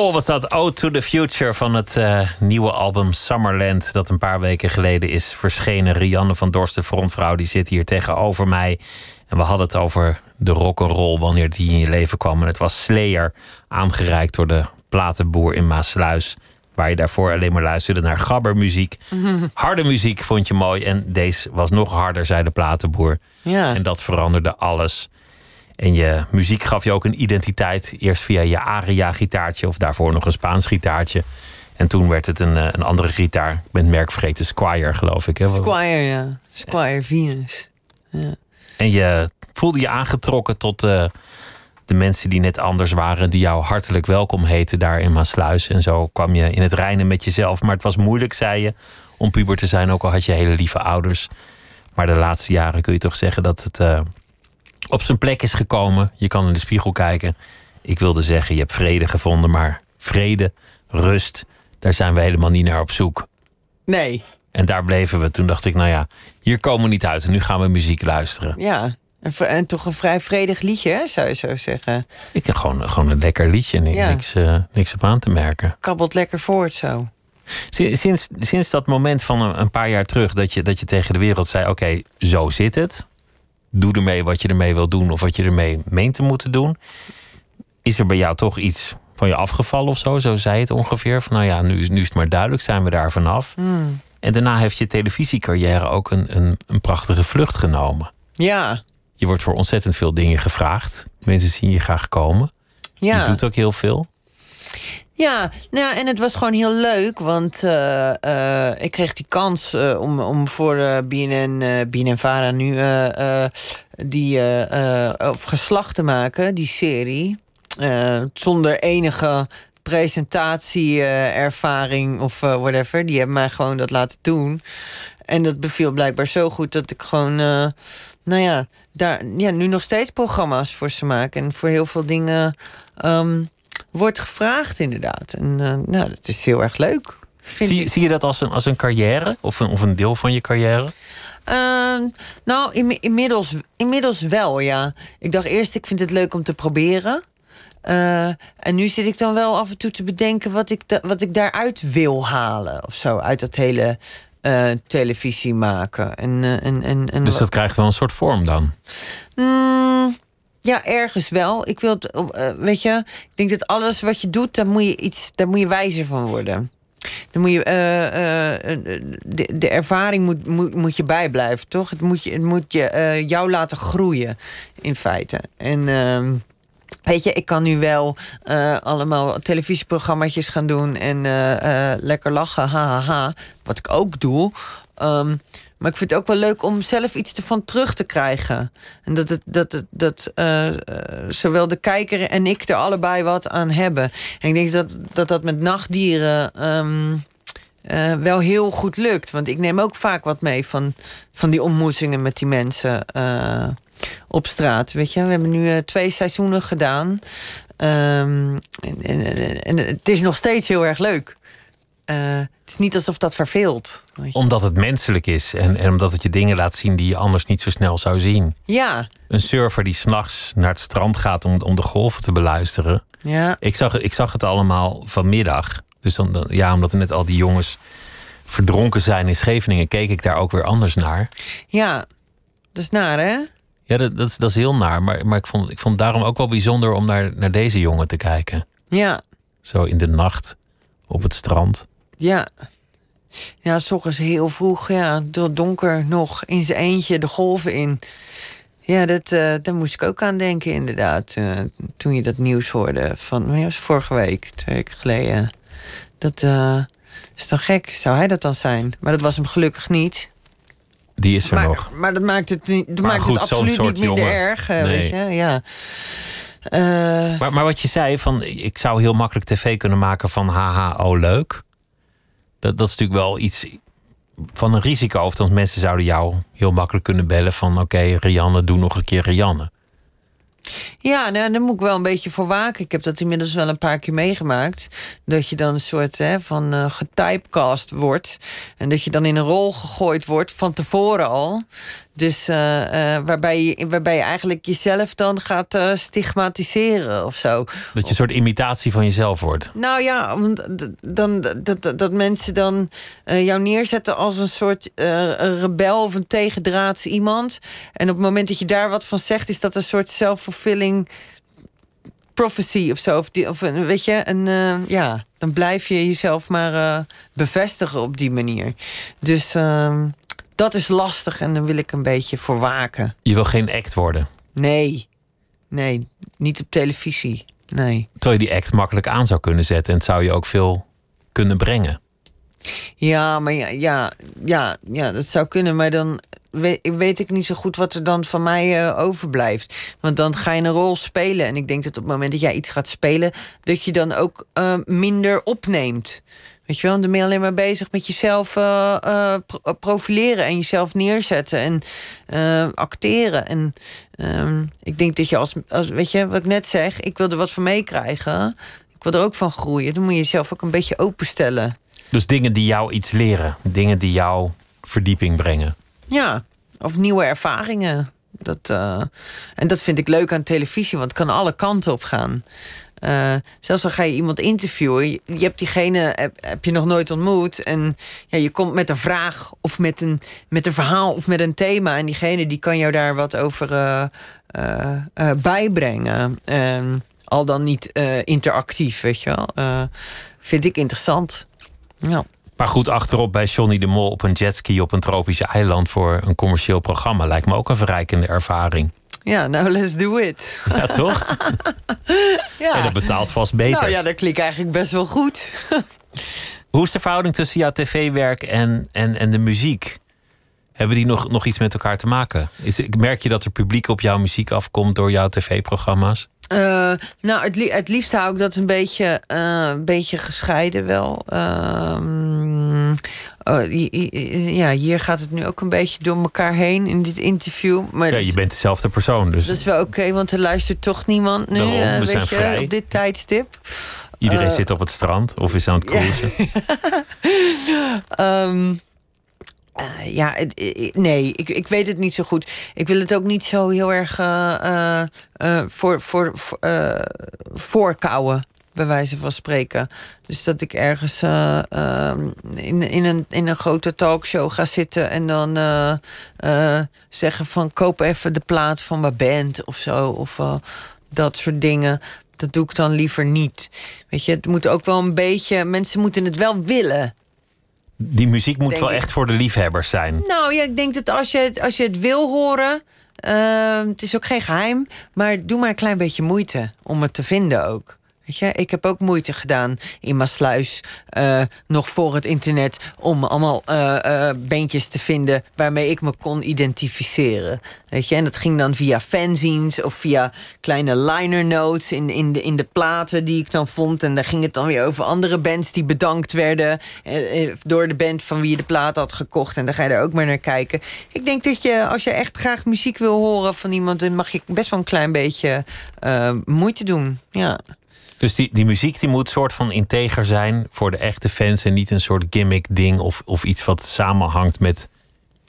Dol was dat Ode to the Future van het uh, nieuwe album Summerland... dat een paar weken geleden is verschenen. Rianne van Dorst, de frontvrouw, die zit hier tegenover mij. En we hadden het over de rock'n'roll wanneer die in je leven kwam. En het was Slayer, aangereikt door de platenboer in Maasluis... waar je daarvoor alleen maar luisterde naar gabbermuziek. Harde muziek vond je mooi en deze was nog harder, zei de platenboer. Ja. En dat veranderde alles. En je muziek gaf je ook een identiteit. Eerst via je aria-gitaartje of daarvoor nog een Spaans gitaartje. En toen werd het een, eh, een andere gitaar. Ik ben het merk vergeten, Squire geloof ik. Hè? Squire, ja. Squire Venus. Ja. En je voelde je aangetrokken tot uh, de mensen die net anders waren. Die jou hartelijk welkom heten daar in Maasluis. En zo kwam je in het reinen met jezelf. Maar het was moeilijk, zei je, om puber te zijn. Ook al had je hele lieve ouders. Maar de laatste jaren kun je toch zeggen dat het... Uh, op zijn plek is gekomen. Je kan in de spiegel kijken. Ik wilde zeggen, je hebt vrede gevonden, maar vrede, rust, daar zijn we helemaal niet naar op zoek. Nee. En daar bleven we. Toen dacht ik, nou ja, hier komen we niet uit. En nu gaan we muziek luisteren. Ja, en, en toch een vrij vredig liedje, hè, zou je zo zeggen. Ik heb gewoon, gewoon een lekker liedje. Niks, ja. niks, uh, niks op aan te merken. Kabbelt lekker voort zo. Sinds, sinds dat moment van een, een paar jaar terug dat je, dat je tegen de wereld zei: Oké, okay, zo zit het doe ermee wat je ermee wil doen of wat je ermee meent te moeten doen. Is er bij jou toch iets van je afgevallen of zo? Zo zei het ongeveer. Van nou ja, nu, nu is het maar duidelijk, zijn we daar vanaf. Mm. En daarna heeft je televisiecarrière ook een, een, een prachtige vlucht genomen. Ja. Je wordt voor ontzettend veel dingen gevraagd. Mensen zien je graag komen. Ja. Je doet ook heel veel. Ja, nou en het was gewoon heel leuk, want uh, uh, ik kreeg die kans uh, om, om voor BNN, BNN Vara nu die of geslacht te maken, die serie. zonder enige presentatieervaring of whatever. Die hebben mij gewoon dat laten doen. En dat beviel blijkbaar zo goed dat ik gewoon, nou ja, daar ja, nu nog steeds programma's voor ze maak. En voor heel veel dingen. Um, wordt gevraagd, inderdaad. En uh, nou, dat is heel erg leuk. Zie, zie, je dat als een, als een carrière of een, of een deel van je carrière? Uh, nou, in, inmiddels, inmiddels wel, ja. Ik dacht eerst, ik vind het leuk om te proberen. Uh, en nu zit ik dan wel af en toe te bedenken wat ik, da wat ik daaruit wil halen. Of zo, uit dat hele uh, televisie maken. En, en, en, en dus dat krijgt wel een soort vorm dan? Mm, ja, ergens wel. Ik wil uh, weet je, ik denk dat alles wat je doet, daar moet je iets, daar moet je wijzer van worden. Dan moet je, uh, uh, de, de ervaring moet, moet, moet je bijblijven, toch? Het moet, je, het moet je, jou laten groeien, in feite. En ehm, weet je, ik kan nu wel allemaal televisieprogramma's gaan doen en lekker lachen, hahaha. Ha, ha, wat ik ook doe. Um, maar ik vind het ook wel leuk om zelf iets ervan terug te krijgen. En dat, het, dat, het, dat uh, uh, zowel de kijker en ik er allebei wat aan hebben. En ik denk dat dat, dat met nachtdieren um, uh, wel heel goed lukt. Want ik neem ook vaak wat mee van, van die ontmoetingen met die mensen op straat. Weet je, we hebben nu twee seizoenen gedaan. Um, en, en, en het is nog steeds heel erg leuk. Uh, het is niet alsof dat verveelt. Omdat het menselijk is en, en omdat het je dingen laat zien die je anders niet zo snel zou zien. Ja. Een surfer die s'nachts naar het strand gaat om, om de golven te beluisteren. Ja. Ik zag, ik zag het allemaal vanmiddag. Dus dan, dan, ja, omdat er net al die jongens verdronken zijn in Scheveningen, keek ik daar ook weer anders naar. Ja, dat is naar, hè? Ja, dat, dat, is, dat is heel naar. Maar, maar ik, vond, ik vond het daarom ook wel bijzonder om naar, naar deze jongen te kijken. Ja. Zo in de nacht op het strand. Ja. Ja, s ochtends heel vroeg, ja, door donker nog in zijn eentje de golven in. Ja, dat, uh, daar moest ik ook aan denken, inderdaad. Uh, toen je dat nieuws hoorde van, wanneer was vorige week, twee weken geleden. Dat uh, is dan gek, zou hij dat dan zijn? Maar dat was hem gelukkig niet. Die is er maar, nog. Maar dat maakt het, niet, dat maakt goed, het absoluut niet minder jongen. erg, nee. weet je, ja. Maar, maar wat je zei, van ik zou heel makkelijk tv kunnen maken van haha, oh leuk. Dat, dat is natuurlijk wel iets van een risico. Of dan mensen zouden jou heel makkelijk kunnen bellen van oké, Rianne, doe nog een keer Rianne. Ja, nou, daar moet ik wel een beetje voor waken. Ik heb dat inmiddels wel een paar keer meegemaakt. Dat je dan een soort hè, van uh, getypecast wordt. En dat je dan in een rol gegooid wordt van tevoren al. Dus eh, eh, waarbij, je, waarbij je eigenlijk jezelf dan gaat eh, stigmatiseren of zo. Dat je een soort imitatie van jezelf wordt. Nou ja, dan, dat, dat, dat mensen dan jou neerzetten als een soort een rebel of een tegendraads iemand. En op het moment dat je daar wat van zegt, is dat een soort self-fulfilling prophecy of zo. Of, die, of een, weet je, een, ja, dan blijf je jezelf maar bevestigen op die manier. Dus ehm, dat is lastig en dan wil ik een beetje voor waken. Je wil geen act worden. Nee, nee, niet op televisie. Nee. Terwijl je die act makkelijk aan zou kunnen zetten. En het zou je ook veel kunnen brengen. Ja, maar ja, ja, ja, dat zou kunnen. Maar dan weet, ik niet zo goed wat er dan van mij eh, overblijft. Want dan ga je een rol spelen. En ik denk dat op het moment dat jij iets gaat spelen... dat je dan ook eh, minder opneemt. Weet je wel, dan ben je alleen maar bezig met jezelf eh, pro- profileren... en jezelf neerzetten en acteren. En ehm, ik denk dat je als, als... Weet je, wat ik net zeg, ik wil er wat van meekrijgen... Ik wil er ook van groeien. Dan moet je jezelf ook een beetje openstellen. Dus dingen die jou iets leren. Dingen die jou verdieping brengen. Ja, of nieuwe ervaringen. Dat, eh, en dat vind ik leuk aan televisie, want het kan alle kanten op gaan. Eh, zelfs al ga je iemand interviewen, je, hebt diegene heb, je nog nooit ontmoet. En ja, je komt met een vraag of met een, met een verhaal of met een thema. En diegene die kan jou daar wat over eh, bijbrengen. En al dan niet interactief, weet je wel. Vind ik interessant. Ja. Maar goed, achterop bij Johnny de Mol op een jetski op een tropische eiland voor een commercieel programma lijkt me ook een verrijkende ervaring. ja, nou, let's do it. Ja, toch? Ja. En dat betaalt vast beter. Nou ja, dat klinkt eigenlijk best wel goed. Hoe is de verhouding tussen jouw tv-werk en, en, en de muziek? Hebben die nog, nog iets met elkaar te maken? Is, merk je dat er publiek op jouw muziek afkomt door jouw tv-programma's? Eh, nou, het, li- het liefst hou ik dat een beetje, eh, een beetje gescheiden wel. Ehm, oh, ja, hier gaat het nu ook een beetje door elkaar heen in dit interview. Maar Ja, je bent dezelfde persoon, dus dat is wel oké, want er luistert toch niemand nu. Daarom, eh, we zijn je, vrij. op dit tijdstip. iedereen zit op het strand of is aan het cruisen. Ehm, eh, ja, nee, ik, ik weet het niet zo goed. Ik wil het ook niet zo heel erg eh, eh, voor, voor, voor, voorkouwen, bij wijze van spreken. Dus dat ik ergens eh, ehm, in, in, een, in een grote talkshow ga zitten en dan zeggen van koop even de plaat van mijn band of zo. Of dat soort dingen. Dat doe ik dan liever niet. Weet je, het moet ook wel een beetje. Mensen moeten het wel willen. Die muziek moet wel ik. echt voor de liefhebbers zijn. Nou ja, ik denk dat als je, het- als je het wil horen. eh, het is ook geen geheim. Maar doe maar een klein beetje moeite om het te vinden ook. Weet je, ik heb ook moeite gedaan in Maasluis. eh nog voor het internet. Om allemaal eh eh bandjes te vinden waarmee ik me kon identificeren. Weet je, en dat ging dan via fanzines of via kleine liner notes in, in, de, in de platen die ik dan vond. En daar ging het dan weer over andere bands die bedankt werden door de band van wie je de plaat had gekocht. En daar ga je er ook maar naar kijken. Ik denk dat je, als je echt graag muziek wil horen van iemand, dan mag je best wel een klein beetje moeite doen. Ja. Dus die, die muziek die moet soort van integer zijn voor de echte fans en niet een soort gimmick ding of, of iets wat samenhangt met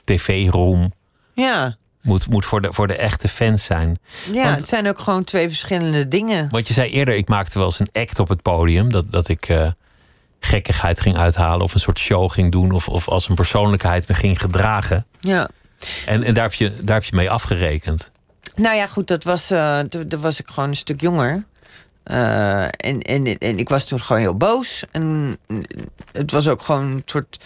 tv-roem. Ja. Moet, moet voor, de, voor de echte fans zijn. Ja, Want- het zijn ook gewoon twee verschillende dingen. Want je zei eerder, ik maakte wel eens een act op het podium. Dat, dat ik eh, gekkigheid ging uithalen of een soort show ging doen. Of, of als een persoonlijkheid me ging gedragen. Ja. En, en daar, heb je, daar heb je mee afgerekend. Nou ja, goed, dat was, toen toen was ik gewoon een stuk jonger. Eh, en, en, en ik was toen gewoon heel boos. En het was ook gewoon een soort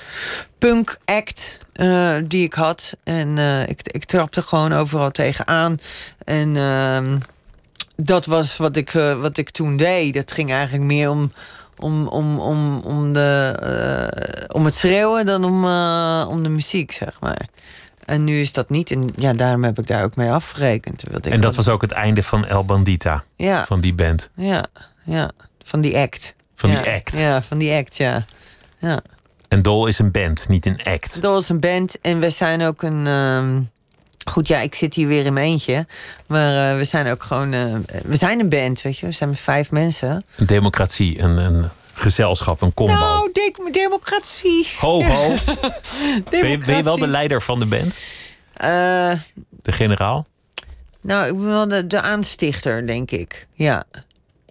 punk act eh, die ik had. En eh, ik, ik trapte gewoon overal tegenaan. En ehm, dat was wat ik, wat ik toen deed. Dat ging eigenlijk meer om, om, om, om, om, de, om het schreeuwen dan om, om de muziek, zeg maar. En nu is dat niet. En ja, daarom heb ik daar ook mee afgerekend. Ik En dat was ook het einde van El Bandita, Ja, van die band. ja, ja. Van die act. Van ja. die act. Ja, van die act, ja. Ja. En Dol is een band, niet een act. Dat was een band en we zijn ook een. ehm, Goed, ja, ik zit hier weer in mijn eentje. Maar eh, we zijn ook gewoon. eh, we zijn een band, weet je. We zijn met vijf mensen. Een democratie, een, een gezelschap, een combo. Nou, de- democratie. Ho, ho. Ben je, ben je wel de leider van de band? Eh, De generaal? nou, ik ben wel de, de aanstichter, denk ik. Ja.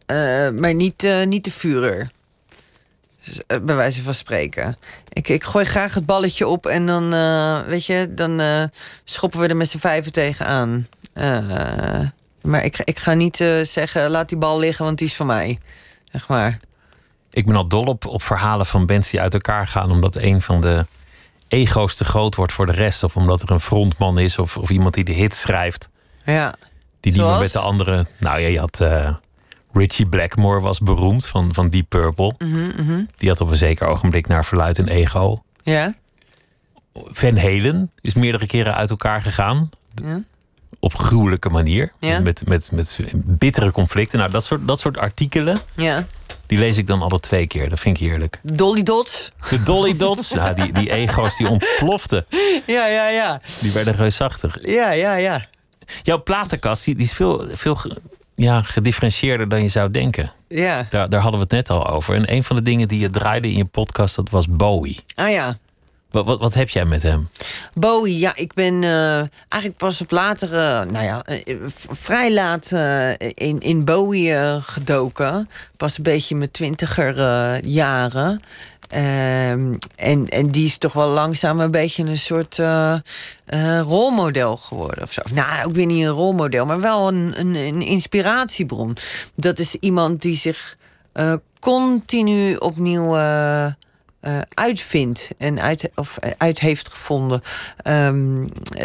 Eh, maar niet, eh, niet de vurer. Dus, bij wijze van spreken. Ik, ik gooi graag het balletje op en dan, weet je, dan schoppen we er met z'n vijven tegenaan. Maar ik, ik ga niet zeggen, laat die bal liggen, want die is van mij. Zeg maar. Ik ben al dol op, op verhalen van bands die uit elkaar gaan omdat een van de ego's te groot wordt voor de rest. Of omdat er een frontman is of, of iemand die de hit schrijft. Ja. Die niet meer met de andere. Nou ja, je had. eh, Richie Blackmore was beroemd van, van Deep Purple. Mhm, Die had op een zeker ogenblik naar verluid een ego. Ja? Van Halen is meerdere keren uit elkaar gegaan. Ja? Op gruwelijke manier. Ja. Met, met, met bittere conflicten. Nou, dat soort, dat soort artikelen, Ja. Die lees ik dan alle twee keer. Dat vind ik heerlijk. Dolly Dots? De Dolly Dots, nou, die, die ego's die ontploften. Ja, ja, ja. Die werden reusachtig. Ja, ja, ja. Jouw platenkast die, die is veel, veel ja, gedifferentieerder dan je zou denken. Ja. Daar, daar hadden we het net al over. En een van de dingen die je draaide in je podcast, dat was Bowie. Ah ja. Wat, wat, heb jij met hem? Bowie, ja, ik ben eh, eigenlijk pas op latere, nou ja, eh, vrij laat eh, in, in Bowie eh, gedoken. Pas een beetje mijn twintiger eh, jaren. Ehm, en, en die is toch wel langzaam een beetje een soort eh, eh, rolmodel geworden. Of zo. Nou, ook weer niet een rolmodel, maar wel een, een, een inspiratiebron. Dat is iemand die zich eh, continu opnieuw eh, uitvindt en uit, of eh, uit heeft gevonden. Eh,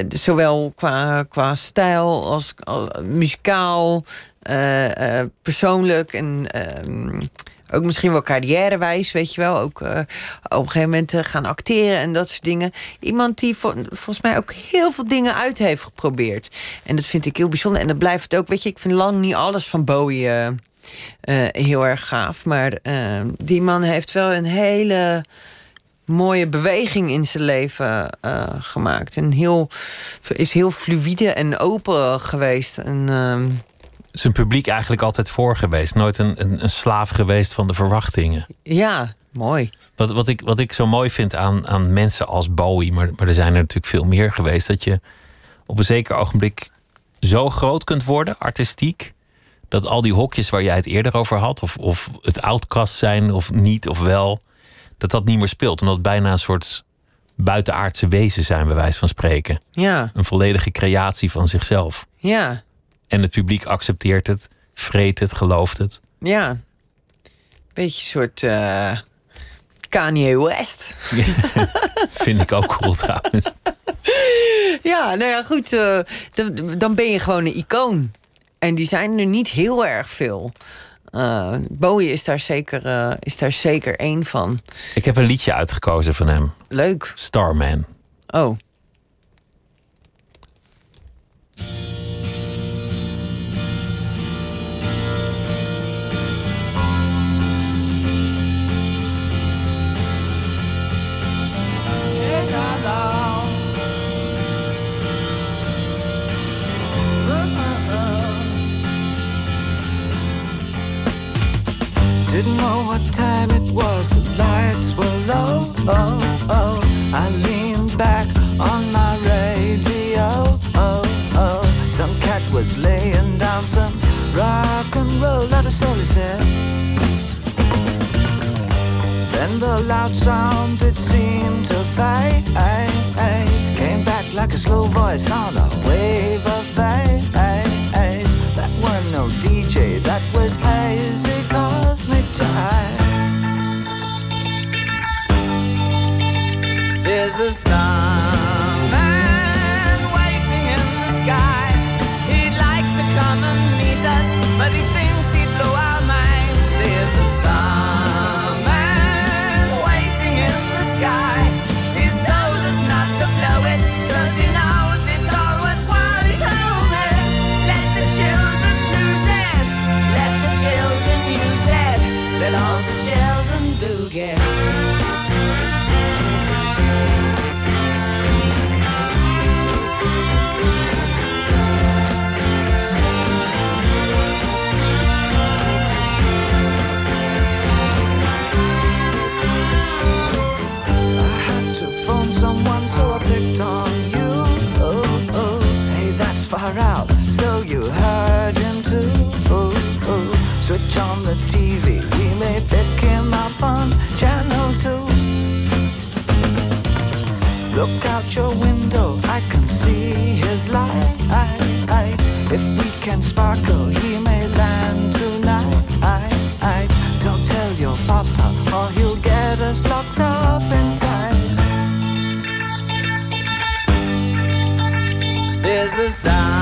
zowel qua, qua stijl als, muzikaal, eh, persoonlijk en ehm, ook misschien wel carrièrewijs, weet je wel. Ook op een gegeven moment gaan acteren en dat soort dingen. Iemand die vol- volgens mij ook heel veel dingen uit heeft geprobeerd. En dat vind ik heel bijzonder. En dat blijft het ook, weet je, ik vind lang niet alles van Bowie eh, heel erg gaaf. Maar eh, die man heeft wel een hele mooie beweging in zijn leven eh, gemaakt. En heel, is heel fluïde en open geweest. En, ehm, Zijn publiek eigenlijk altijd voor geweest. Nooit een, een, een slaaf geweest van de verwachtingen. ja, mooi. Wat, wat, ik, wat ik zo mooi vind aan, aan mensen als Bowie, maar, maar er zijn er natuurlijk veel meer geweest, dat je op een zeker ogenblik zo groot kunt worden, artistiek, dat al die hokjes waar jij het eerder over had, of, of het outcast zijn of niet of wel, dat dat niet meer speelt. Omdat het bijna een soort buitenaardse wezen zijn, bij wijze van spreken. Ja, Een volledige creatie van zichzelf. ja, En het publiek accepteert het, vreet het, gelooft het. ja. Beetje een soort eh, Kanye West. Vind ik ook cool trouwens. Ja, nou ja, goed. eh, dan, dan ben je gewoon een icoon. En die zijn er niet heel erg veel. Eh, Bowie is daar, zeker, eh, is daar zeker één van. Ik heb een liedje uitgekozen van hem. Leuk. Starman. Oh. Window, I can see his light. If we can sparkle, he may land tonight. Don't tell your papa, or he'll get us locked up fight. There's a starman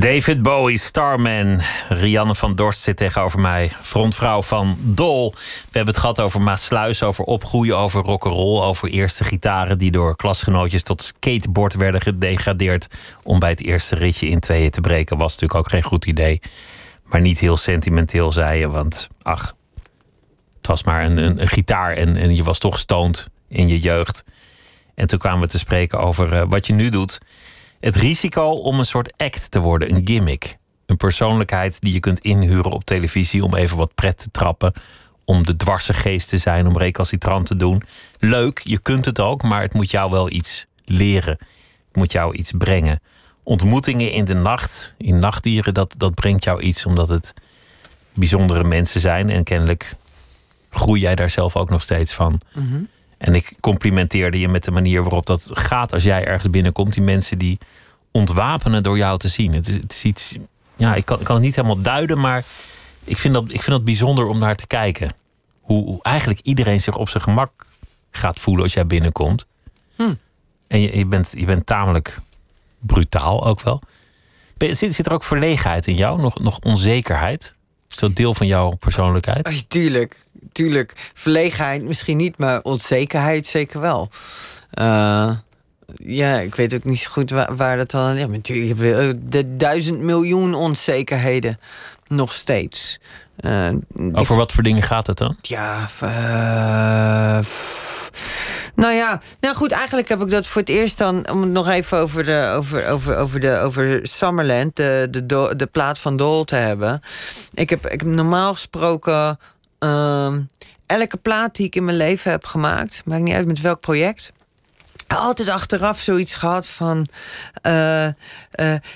David Bowie, Starman. Rianne van Dorst zit tegenover mij. Frontvrouw van Dol. We hebben het gehad over Maasluis, over opgroeien, over rock'n'roll. Over eerste gitaren die door klasgenootjes tot skateboard werden gedegradeerd. Om bij het eerste ritje in tweeën te breken. Was natuurlijk ook geen goed idee. Maar niet heel sentimenteel, zei je. Want ach, het was maar een, een, gitaar en, en je was toch stoned in je jeugd. En toen kwamen we te spreken over eh, wat je nu doet. Het risico om een soort act te worden, een gimmick. Een persoonlijkheid die je kunt inhuren op televisie om even wat pret te trappen. Om de dwarse geest te zijn, om recalcitrant te doen. Leuk, je kunt het ook, maar het moet jou wel iets leren. Het moet jou iets brengen. Ontmoetingen in de nacht, in nachtdieren, dat, dat brengt jou iets omdat het bijzondere mensen zijn. En kennelijk groei jij daar zelf ook nog steeds van. En ik complimenteerde je met de manier waarop dat gaat als jij ergens binnenkomt. Die mensen die ontwapenen door jou te zien. Het is, het is iets. Ja, ik kan, ik kan het niet helemaal duiden, maar ik vind, dat, ik vind dat bijzonder om naar te kijken. Hoe, hoe eigenlijk iedereen zich op zijn gemak gaat voelen als jij binnenkomt. En je, je, bent, je bent tamelijk brutaal ook wel. Zit, zit er ook verlegenheid in jou? Nog, nog onzekerheid? Is dat deel van jouw persoonlijkheid? Tuurlijk, tuurlijk. Verlegenheid misschien niet, maar onzekerheid zeker wel. Eh, ja, ik weet ook niet zo goed waar, waar dat dan... Ja, maar natuurlijk, je hebt, eh, de duizend miljoen onzekerheden. Nog steeds. Eh, Over wat voor dingen gaat het dan? ja, f- nou ja, nou goed, eigenlijk heb ik dat voor het eerst dan, om het nog even over de, over, over, over de, over Summerland, de, de, de plaat van Dol te hebben. Ik heb, ik normaal gesproken ehm, elke plaat die ik in mijn leven heb gemaakt, maakt niet uit met welk project. Altijd achteraf zoiets gehad van: eh, eh,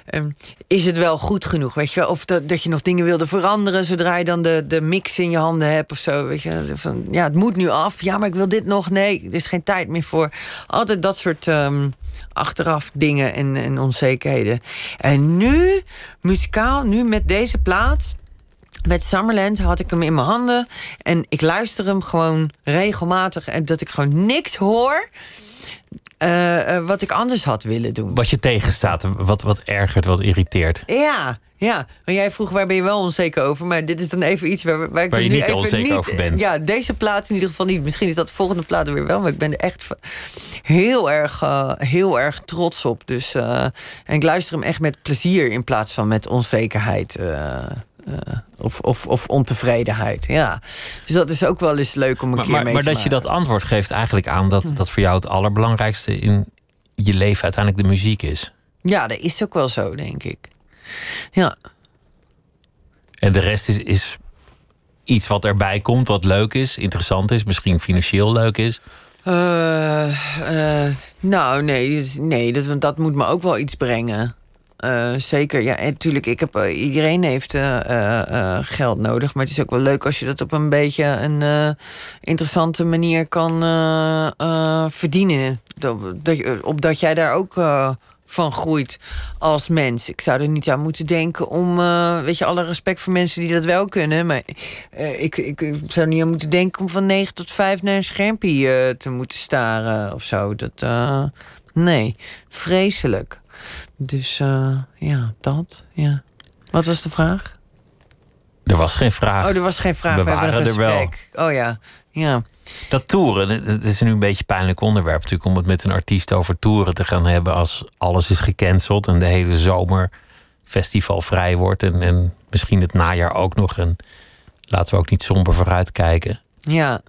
ehm, is het wel goed genoeg? Weet je, of dat, dat je nog dingen wilde veranderen zodra je dan de, de mix in je handen hebt of zo. Weet je, van ja, het moet nu af. Ja, maar ik wil dit nog. Nee, er is geen tijd meer voor. Altijd dat soort ehm, achteraf dingen en, en onzekerheden. En nu, muzikaal, nu met deze plaat. Met Summerland had ik hem in mijn handen. En ik luister hem gewoon regelmatig. En dat ik gewoon niks hoor. Eh, eh, wat ik anders had willen doen. Wat je tegenstaat, wat, wat ergert, wat irriteert. Ja, ja. Maar jij vroeg waar ben je wel onzeker over. Maar dit is dan even iets waar, waar, ik Waar je nu niet even onzeker over bent. Ja, deze plaat in ieder geval niet. Misschien is dat de volgende plaat weer wel. Maar ik ben er echt heel erg, eh, heel erg trots op. Dus, en ik luister hem echt met plezier in plaats van met onzekerheid. Eh, eh, of, of, of ontevredenheid. Ja. Dus dat is ook wel eens leuk om een Maar, keer maar, mee maar te dat je dat antwoord geeft eigenlijk aan dat, dat voor jou het allerbelangrijkste in je leven uiteindelijk de muziek is. Ja, dat is ook wel zo, denk ik. Ja. En de rest is, is iets wat erbij komt, wat leuk is, interessant is, misschien financieel leuk is? Uh, uh, nou, nee, dus, nee dat, dat moet me ook wel iets brengen. Uh, zeker, ja, natuurlijk. Ik heb, iedereen heeft geld nodig. Maar het is ook wel leuk als je dat op een beetje een interessante manier kan verdienen. Dat, dat, opdat jij daar ook van groeit als mens. Ik zou er niet aan moeten denken om, weet je, alle respect voor mensen die dat wel kunnen. Maar ik, ik, zou niet aan moeten denken om van 9 tot 5 naar een schermpje te moeten staren of zo. Dat, nee, vreselijk. Dus ja, dat, ja. Wat was de vraag? Er was geen vraag. Oh, er was geen vraag. We, We hebben een gesprek. Oh ja, ja. Dat toeren, het is nu een beetje een pijnlijk onderwerp natuurlijk om het met een artiest over toeren te gaan hebben als alles is gecanceld en de hele zomer festival vrij wordt en, en misschien het najaar ook nog. En laten we ook niet somber vooruitkijken. Ja.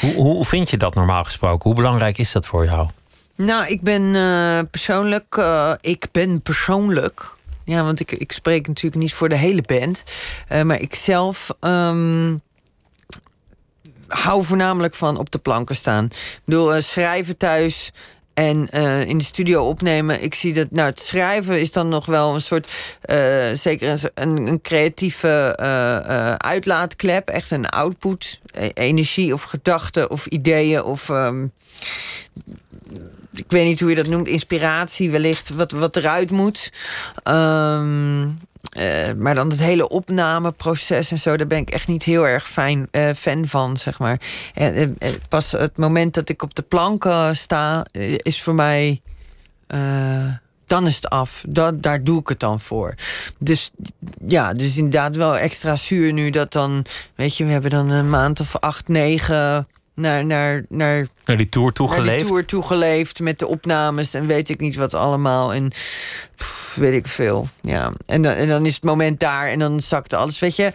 Hoe, hoe vind je dat normaal gesproken? Hoe belangrijk is dat voor jou? Nou, ik ben uh, persoonlijk, uh, ik ben persoonlijk ja, want ik, ik spreek natuurlijk niet voor de hele band. Uh, maar ik zelf um, hou voornamelijk van op de planken staan. Ik bedoel, schrijven thuis en in de studio opnemen. Ik zie dat, nou, het schrijven is dan nog wel een soort, zeker een, een creatieve uitlaatklep, echt een output, e energie of gedachten of ideeën of um, ik weet niet hoe je dat noemt, inspiratie wellicht, wat, wat eruit moet. Um, uh, maar dan het hele opnameproces en zo, daar ben ik echt niet heel erg fijn, uh, fan van, zeg maar. En pas het moment dat ik op de planken sta, is voor mij. dan is het af. Dat, daar doe ik het dan voor. Dus ja, dus inderdaad wel extra zuur nu dat dan. Weet je, we hebben dan een maand of acht, negen naar, naar, naar, naar die tour toegeleefd. Die tour toegeleefd met de opnames en weet ik niet wat allemaal. En weet ik veel. Ja. En, dan, en dan is het moment daar en dan zakt alles. Weet je,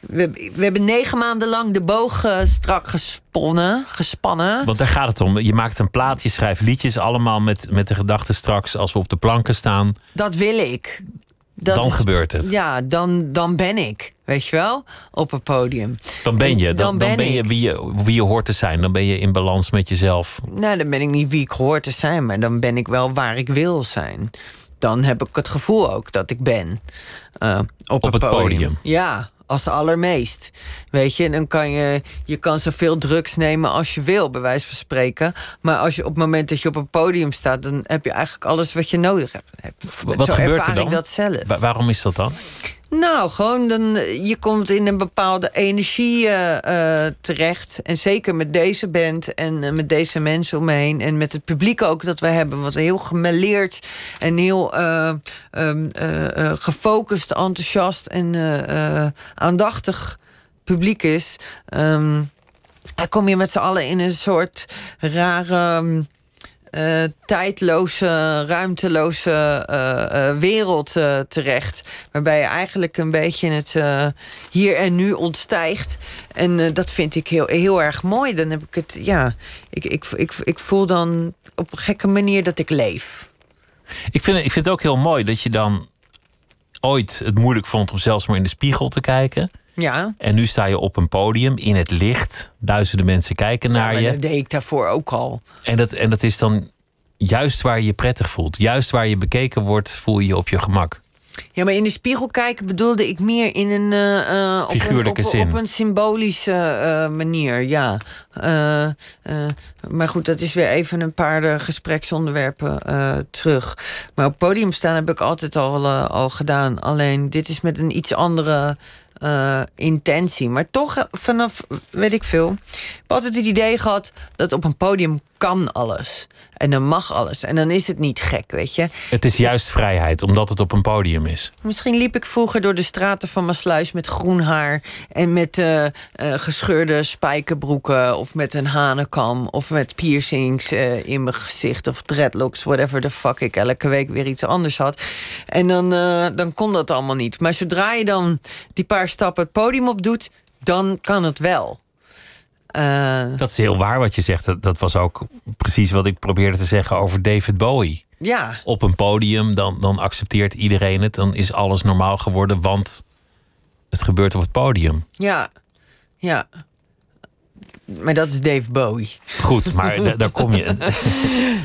we, we hebben negen maanden lang de boog uh, strak gesponnen, gespannen. Want daar gaat het om. Je maakt een plaat, je schrijft liedjes, allemaal met, met de gedachte straks als we op de planken staan. Dat wil ik. Dat dan gebeurt het. Ja, dan, dan ben ik, weet je wel, op een podium. Dan ben je, dan, dan, ben, je, wie je wie je hoort te zijn. Dan ben je in balans met jezelf. Nou, dan ben ik niet wie ik hoor te zijn, maar dan ben ik wel waar ik wil zijn. Dan heb ik het gevoel ook dat ik ben uh, op, op het podium. podium. Ja, als allermeest. Weet je, en dan kan je, je kan zoveel drugs nemen als je wil, bij wijze van spreken. Maar als je op het moment dat je op een podium staat, dan heb je eigenlijk alles wat je nodig hebt. Wat Zo gebeurt er dan? Ik dat zelf. waarom is dat dan? Nou, gewoon dan, je komt in een bepaalde energie uh, terecht. En zeker met deze band en uh, met deze mensen om me. En met het publiek ook dat we hebben. Wat heel gemeleerd en heel uh, gefocust, enthousiast en aandachtig publiek is. Um, dan kom je met z'n allen in een soort rare uh, tijdloze, ruimteloze uh, uh, wereld terecht. Waarbij je eigenlijk een beetje het hier en nu ontstijgt. En dat vind ik heel, heel erg mooi. Dan heb ik het, ja, ik, ik, ik, ik voel dan op een gekke manier dat ik leef. Ik vind, ik vind het ook heel mooi dat je dan ooit het moeilijk vond om zelfs maar in de spiegel te kijken. Ja. En nu sta je op een podium in het licht. Duizenden mensen kijken naar ja, je. Dat deed ik daarvoor ook al. En dat, en dat is dan juist waar je je prettig voelt. Juist waar je bekeken wordt, voel je je op je gemak. Ja, maar in de spiegel kijken bedoelde ik meer in een... Uh, op Figuurlijke een, op, zin. Op een symbolische uh, manier, ja. Uh, maar goed, dat is weer even een paar gespreksonderwerpen terug. Maar op podium staan heb ik altijd al, al gedaan. Alleen dit is met een iets andere uh, intentie. Maar toch, eh, vanaf, weet ik veel. Ik heb altijd het idee gehad dat op een podium kan alles. En dan mag alles. En dan is het niet gek, weet je. Het is juist vrijheid, omdat het op een podium is. Misschien liep ik vroeger door de straten van Maasluis met groen haar... en met uh, uh, gescheurde spijkerbroeken of met een hanenkam... of met piercings uh, in mijn gezicht of dreadlocks, whatever the fuck ik elke week weer iets anders had. En dan, dan kon dat allemaal niet. Maar zodra je dan die paar stappen het podium op doet, dan kan het wel. Uh, dat is heel waar wat je zegt. Dat, dat was ook precies wat ik probeerde te zeggen over David Bowie. Ja. Op een podium, dan, dan accepteert iedereen het. Dan is alles normaal geworden, want het gebeurt op het podium. Ja. Ja. Maar dat is Dave Bowie. Goed, maar da- daar kom je.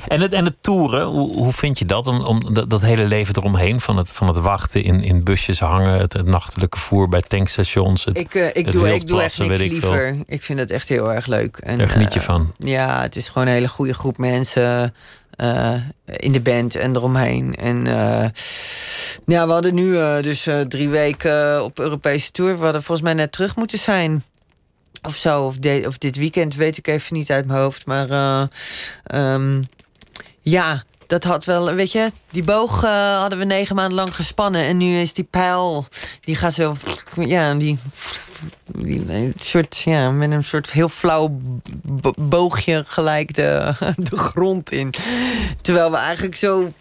En het, en het toeren, hoe, hoe vind je dat? Om, om dat, dat hele leven eromheen, van het, van het wachten in, in busjes hangen, het, het nachtelijke voer bij tankstations. Het, Ik, eh, ik, doe, ik doe echt niks veel. liever. Ik vind het echt heel erg leuk. En, Daar geniet je eh, van. Ja, het is gewoon een hele goede groep mensen eh, in de band en eromheen. En ja, we hadden nu dus drie weken op Europese tour. We hadden volgens mij net terug moeten zijn. Of zo, of, de- of dit weekend, weet ik even niet uit mijn hoofd. Maar ehm, ja, dat had wel, weet je, die boog eh, hadden we negen maanden lang gespannen. En nu is die pijl, die gaat zo, ja, die, die een soort, ja, met een soort heel flauw bo- boogje gelijk de, de grond in. Terwijl we eigenlijk zo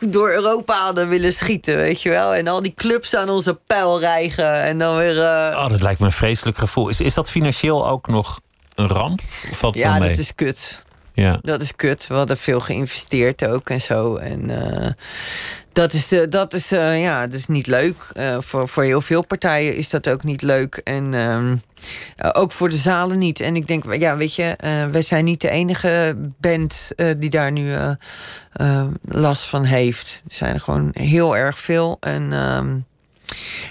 door Europa hadden willen schieten, weet je wel. En al die clubs aan onze pijl rijgen en dan weer... eh, Oh, dat lijkt me een vreselijk gevoel. Is, is dat financieel ook nog een ramp? Valt ja, dat is kut. Ja. Dat is kut. We hadden veel geïnvesteerd ook en zo. En eh, dat is, eh, dat is, eh, ja, dat is niet leuk. Voor, voor heel veel partijen is dat ook niet leuk. En ehm, eh, ook voor de zalen niet. En ik denk, ja, weet je, wij zijn niet de enige band die daar nu last van heeft. Er zijn gewoon heel erg veel. En. ehm,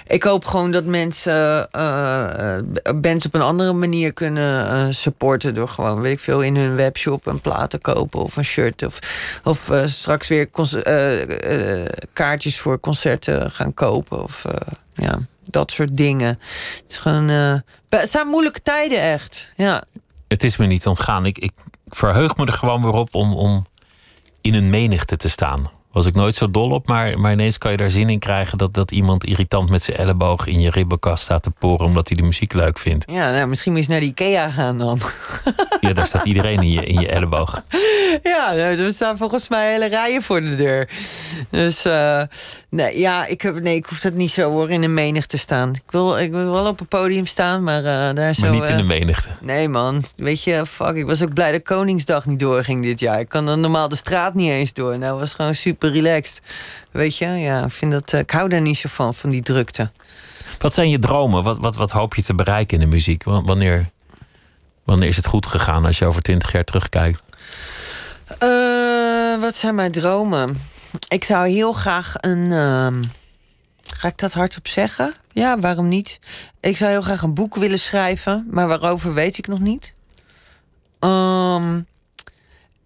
ik hoop gewoon dat mensen eh, eh, bands op een andere manier kunnen eh, supporten. Door gewoon, weet ik veel, in hun webshop een plaat te kopen of een shirt. Of, of straks weer kaartjes voor concerten gaan kopen. Of ja, dat soort dingen. Het, is gewoon, zijn moeilijke tijden echt. Ja. Het is me niet ontgaan. Ik, ik verheug me er gewoon weer op om, om in een menigte te staan. Was ik nooit zo dol op, maar, maar ineens kan je daar zin in krijgen dat, dat iemand irritant met zijn elleboog in je ribbenkast staat te poren omdat hij de muziek leuk vindt. Ja, nou, misschien moet je eens naar de Ikea gaan dan. Ja, daar staat iedereen in je, in je elleboog. Ja, nou, er staan volgens mij hele rijen voor de deur. Dus eh, nee, ja, ik, heb, nee, ik hoef dat niet zo hoor, in een menig te staan. Ik wil, ik wil wel op een podium staan, maar eh, daar zo... Maar niet in eh, de menigte. Nee man, weet je, fuck, ik was ook blij dat Koningsdag niet doorging dit jaar. Ik kan dan normaal de straat niet eens door. Nou, was gewoon super relaxed. Weet je, ja, ik, vind dat, eh, ik hou daar niet zo van, van die drukte. Wat zijn je dromen? Wat, wat, wat hoop je te bereiken in de muziek? Wa- Wanneer, wanneer is het goed gegaan als je over twintig jaar terugkijkt? Eh, wat zijn mijn dromen? Ik zou heel graag een. ehm, ga ik dat hardop zeggen? Ja, waarom niet? Ik zou heel graag een boek willen schrijven, maar waarover weet ik nog niet. Ehm,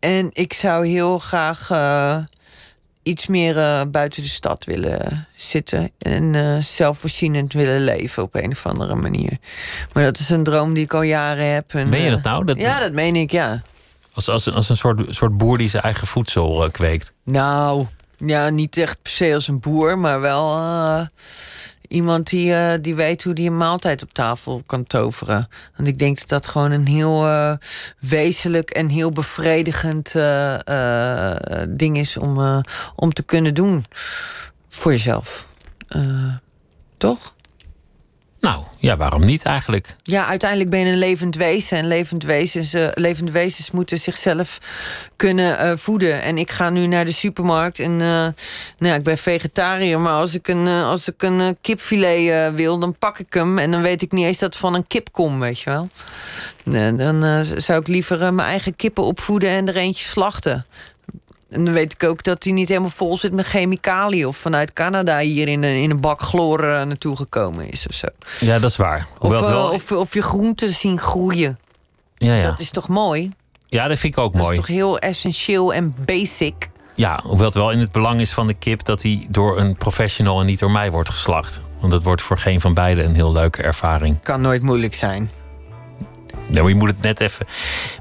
en ik zou heel graag eh, iets meer eh, buiten de stad willen zitten en eh, zelfvoorzienend willen leven op een of andere manier. Maar dat is een droom die ik al jaren heb. En, Ben je eh, dat nou? Dat, Ja, dat meen ik, ja. Als, als, een- als een soort, soort boer die zijn eigen voedsel kweekt. Nou, ja, niet echt per se als een boer, maar wel iemand die, eh, die weet hoe die een maaltijd op tafel kan toveren. Want ik denk dat dat gewoon een heel eh, wezenlijk en heel bevredigend eh, ding is om, om te kunnen doen voor jezelf. Toch? Nou, ja, waarom niet eigenlijk? Ja, uiteindelijk ben je een levend wezen. En levend wezens, eh, wezens moeten zichzelf kunnen eh, voeden. En ik ga nu naar de supermarkt en eh, nou, ja, ik ben vegetariër. Maar als ik een, als ik een kipfilet wil, dan pak ik hem. En dan weet ik niet eens dat het van een kip komt, weet je wel. Nee, dan zou ik liever mijn eigen kippen opvoeden en er eentje slachten. En dan weet ik ook dat hij niet helemaal vol zit met chemicaliën. Of vanuit Canada hier in een, in een bak chloor eh, naartoe gekomen is of zo. Ja, dat is waar. Of, Hoewel eh, wel, of, of je groenten zien groeien. ja, ja. Dat is toch mooi? ja, dat vind ik ook Dat mooi. is toch heel essentieel en basic. Ja, hoewel het wel in het belang is van de kip dat hij door een professional en niet door mij wordt geslacht. Want dat wordt voor geen van beiden een heel leuke ervaring. Kan nooit moeilijk zijn. Maar je moet het net even.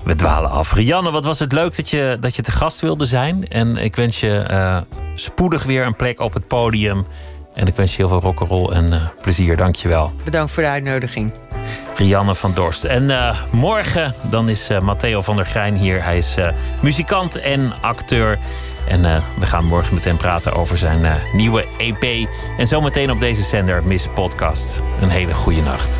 We dwalen af. Rianne, wat was het leuk dat je, dat je te gast wilde zijn. En ik wens je eh, spoedig weer een plek op het podium. En ik wens je heel veel rock'n'roll en eh, plezier. Dank je wel. Bedankt voor de uitnodiging. Rianne van Dorst. En eh, morgen dan is Matteo van der Grijn hier. Hij is muzikant en acteur. En we gaan morgen met hem praten over zijn nieuwe EP. En zometeen op deze zender Miss Podcast. Een hele goede nacht.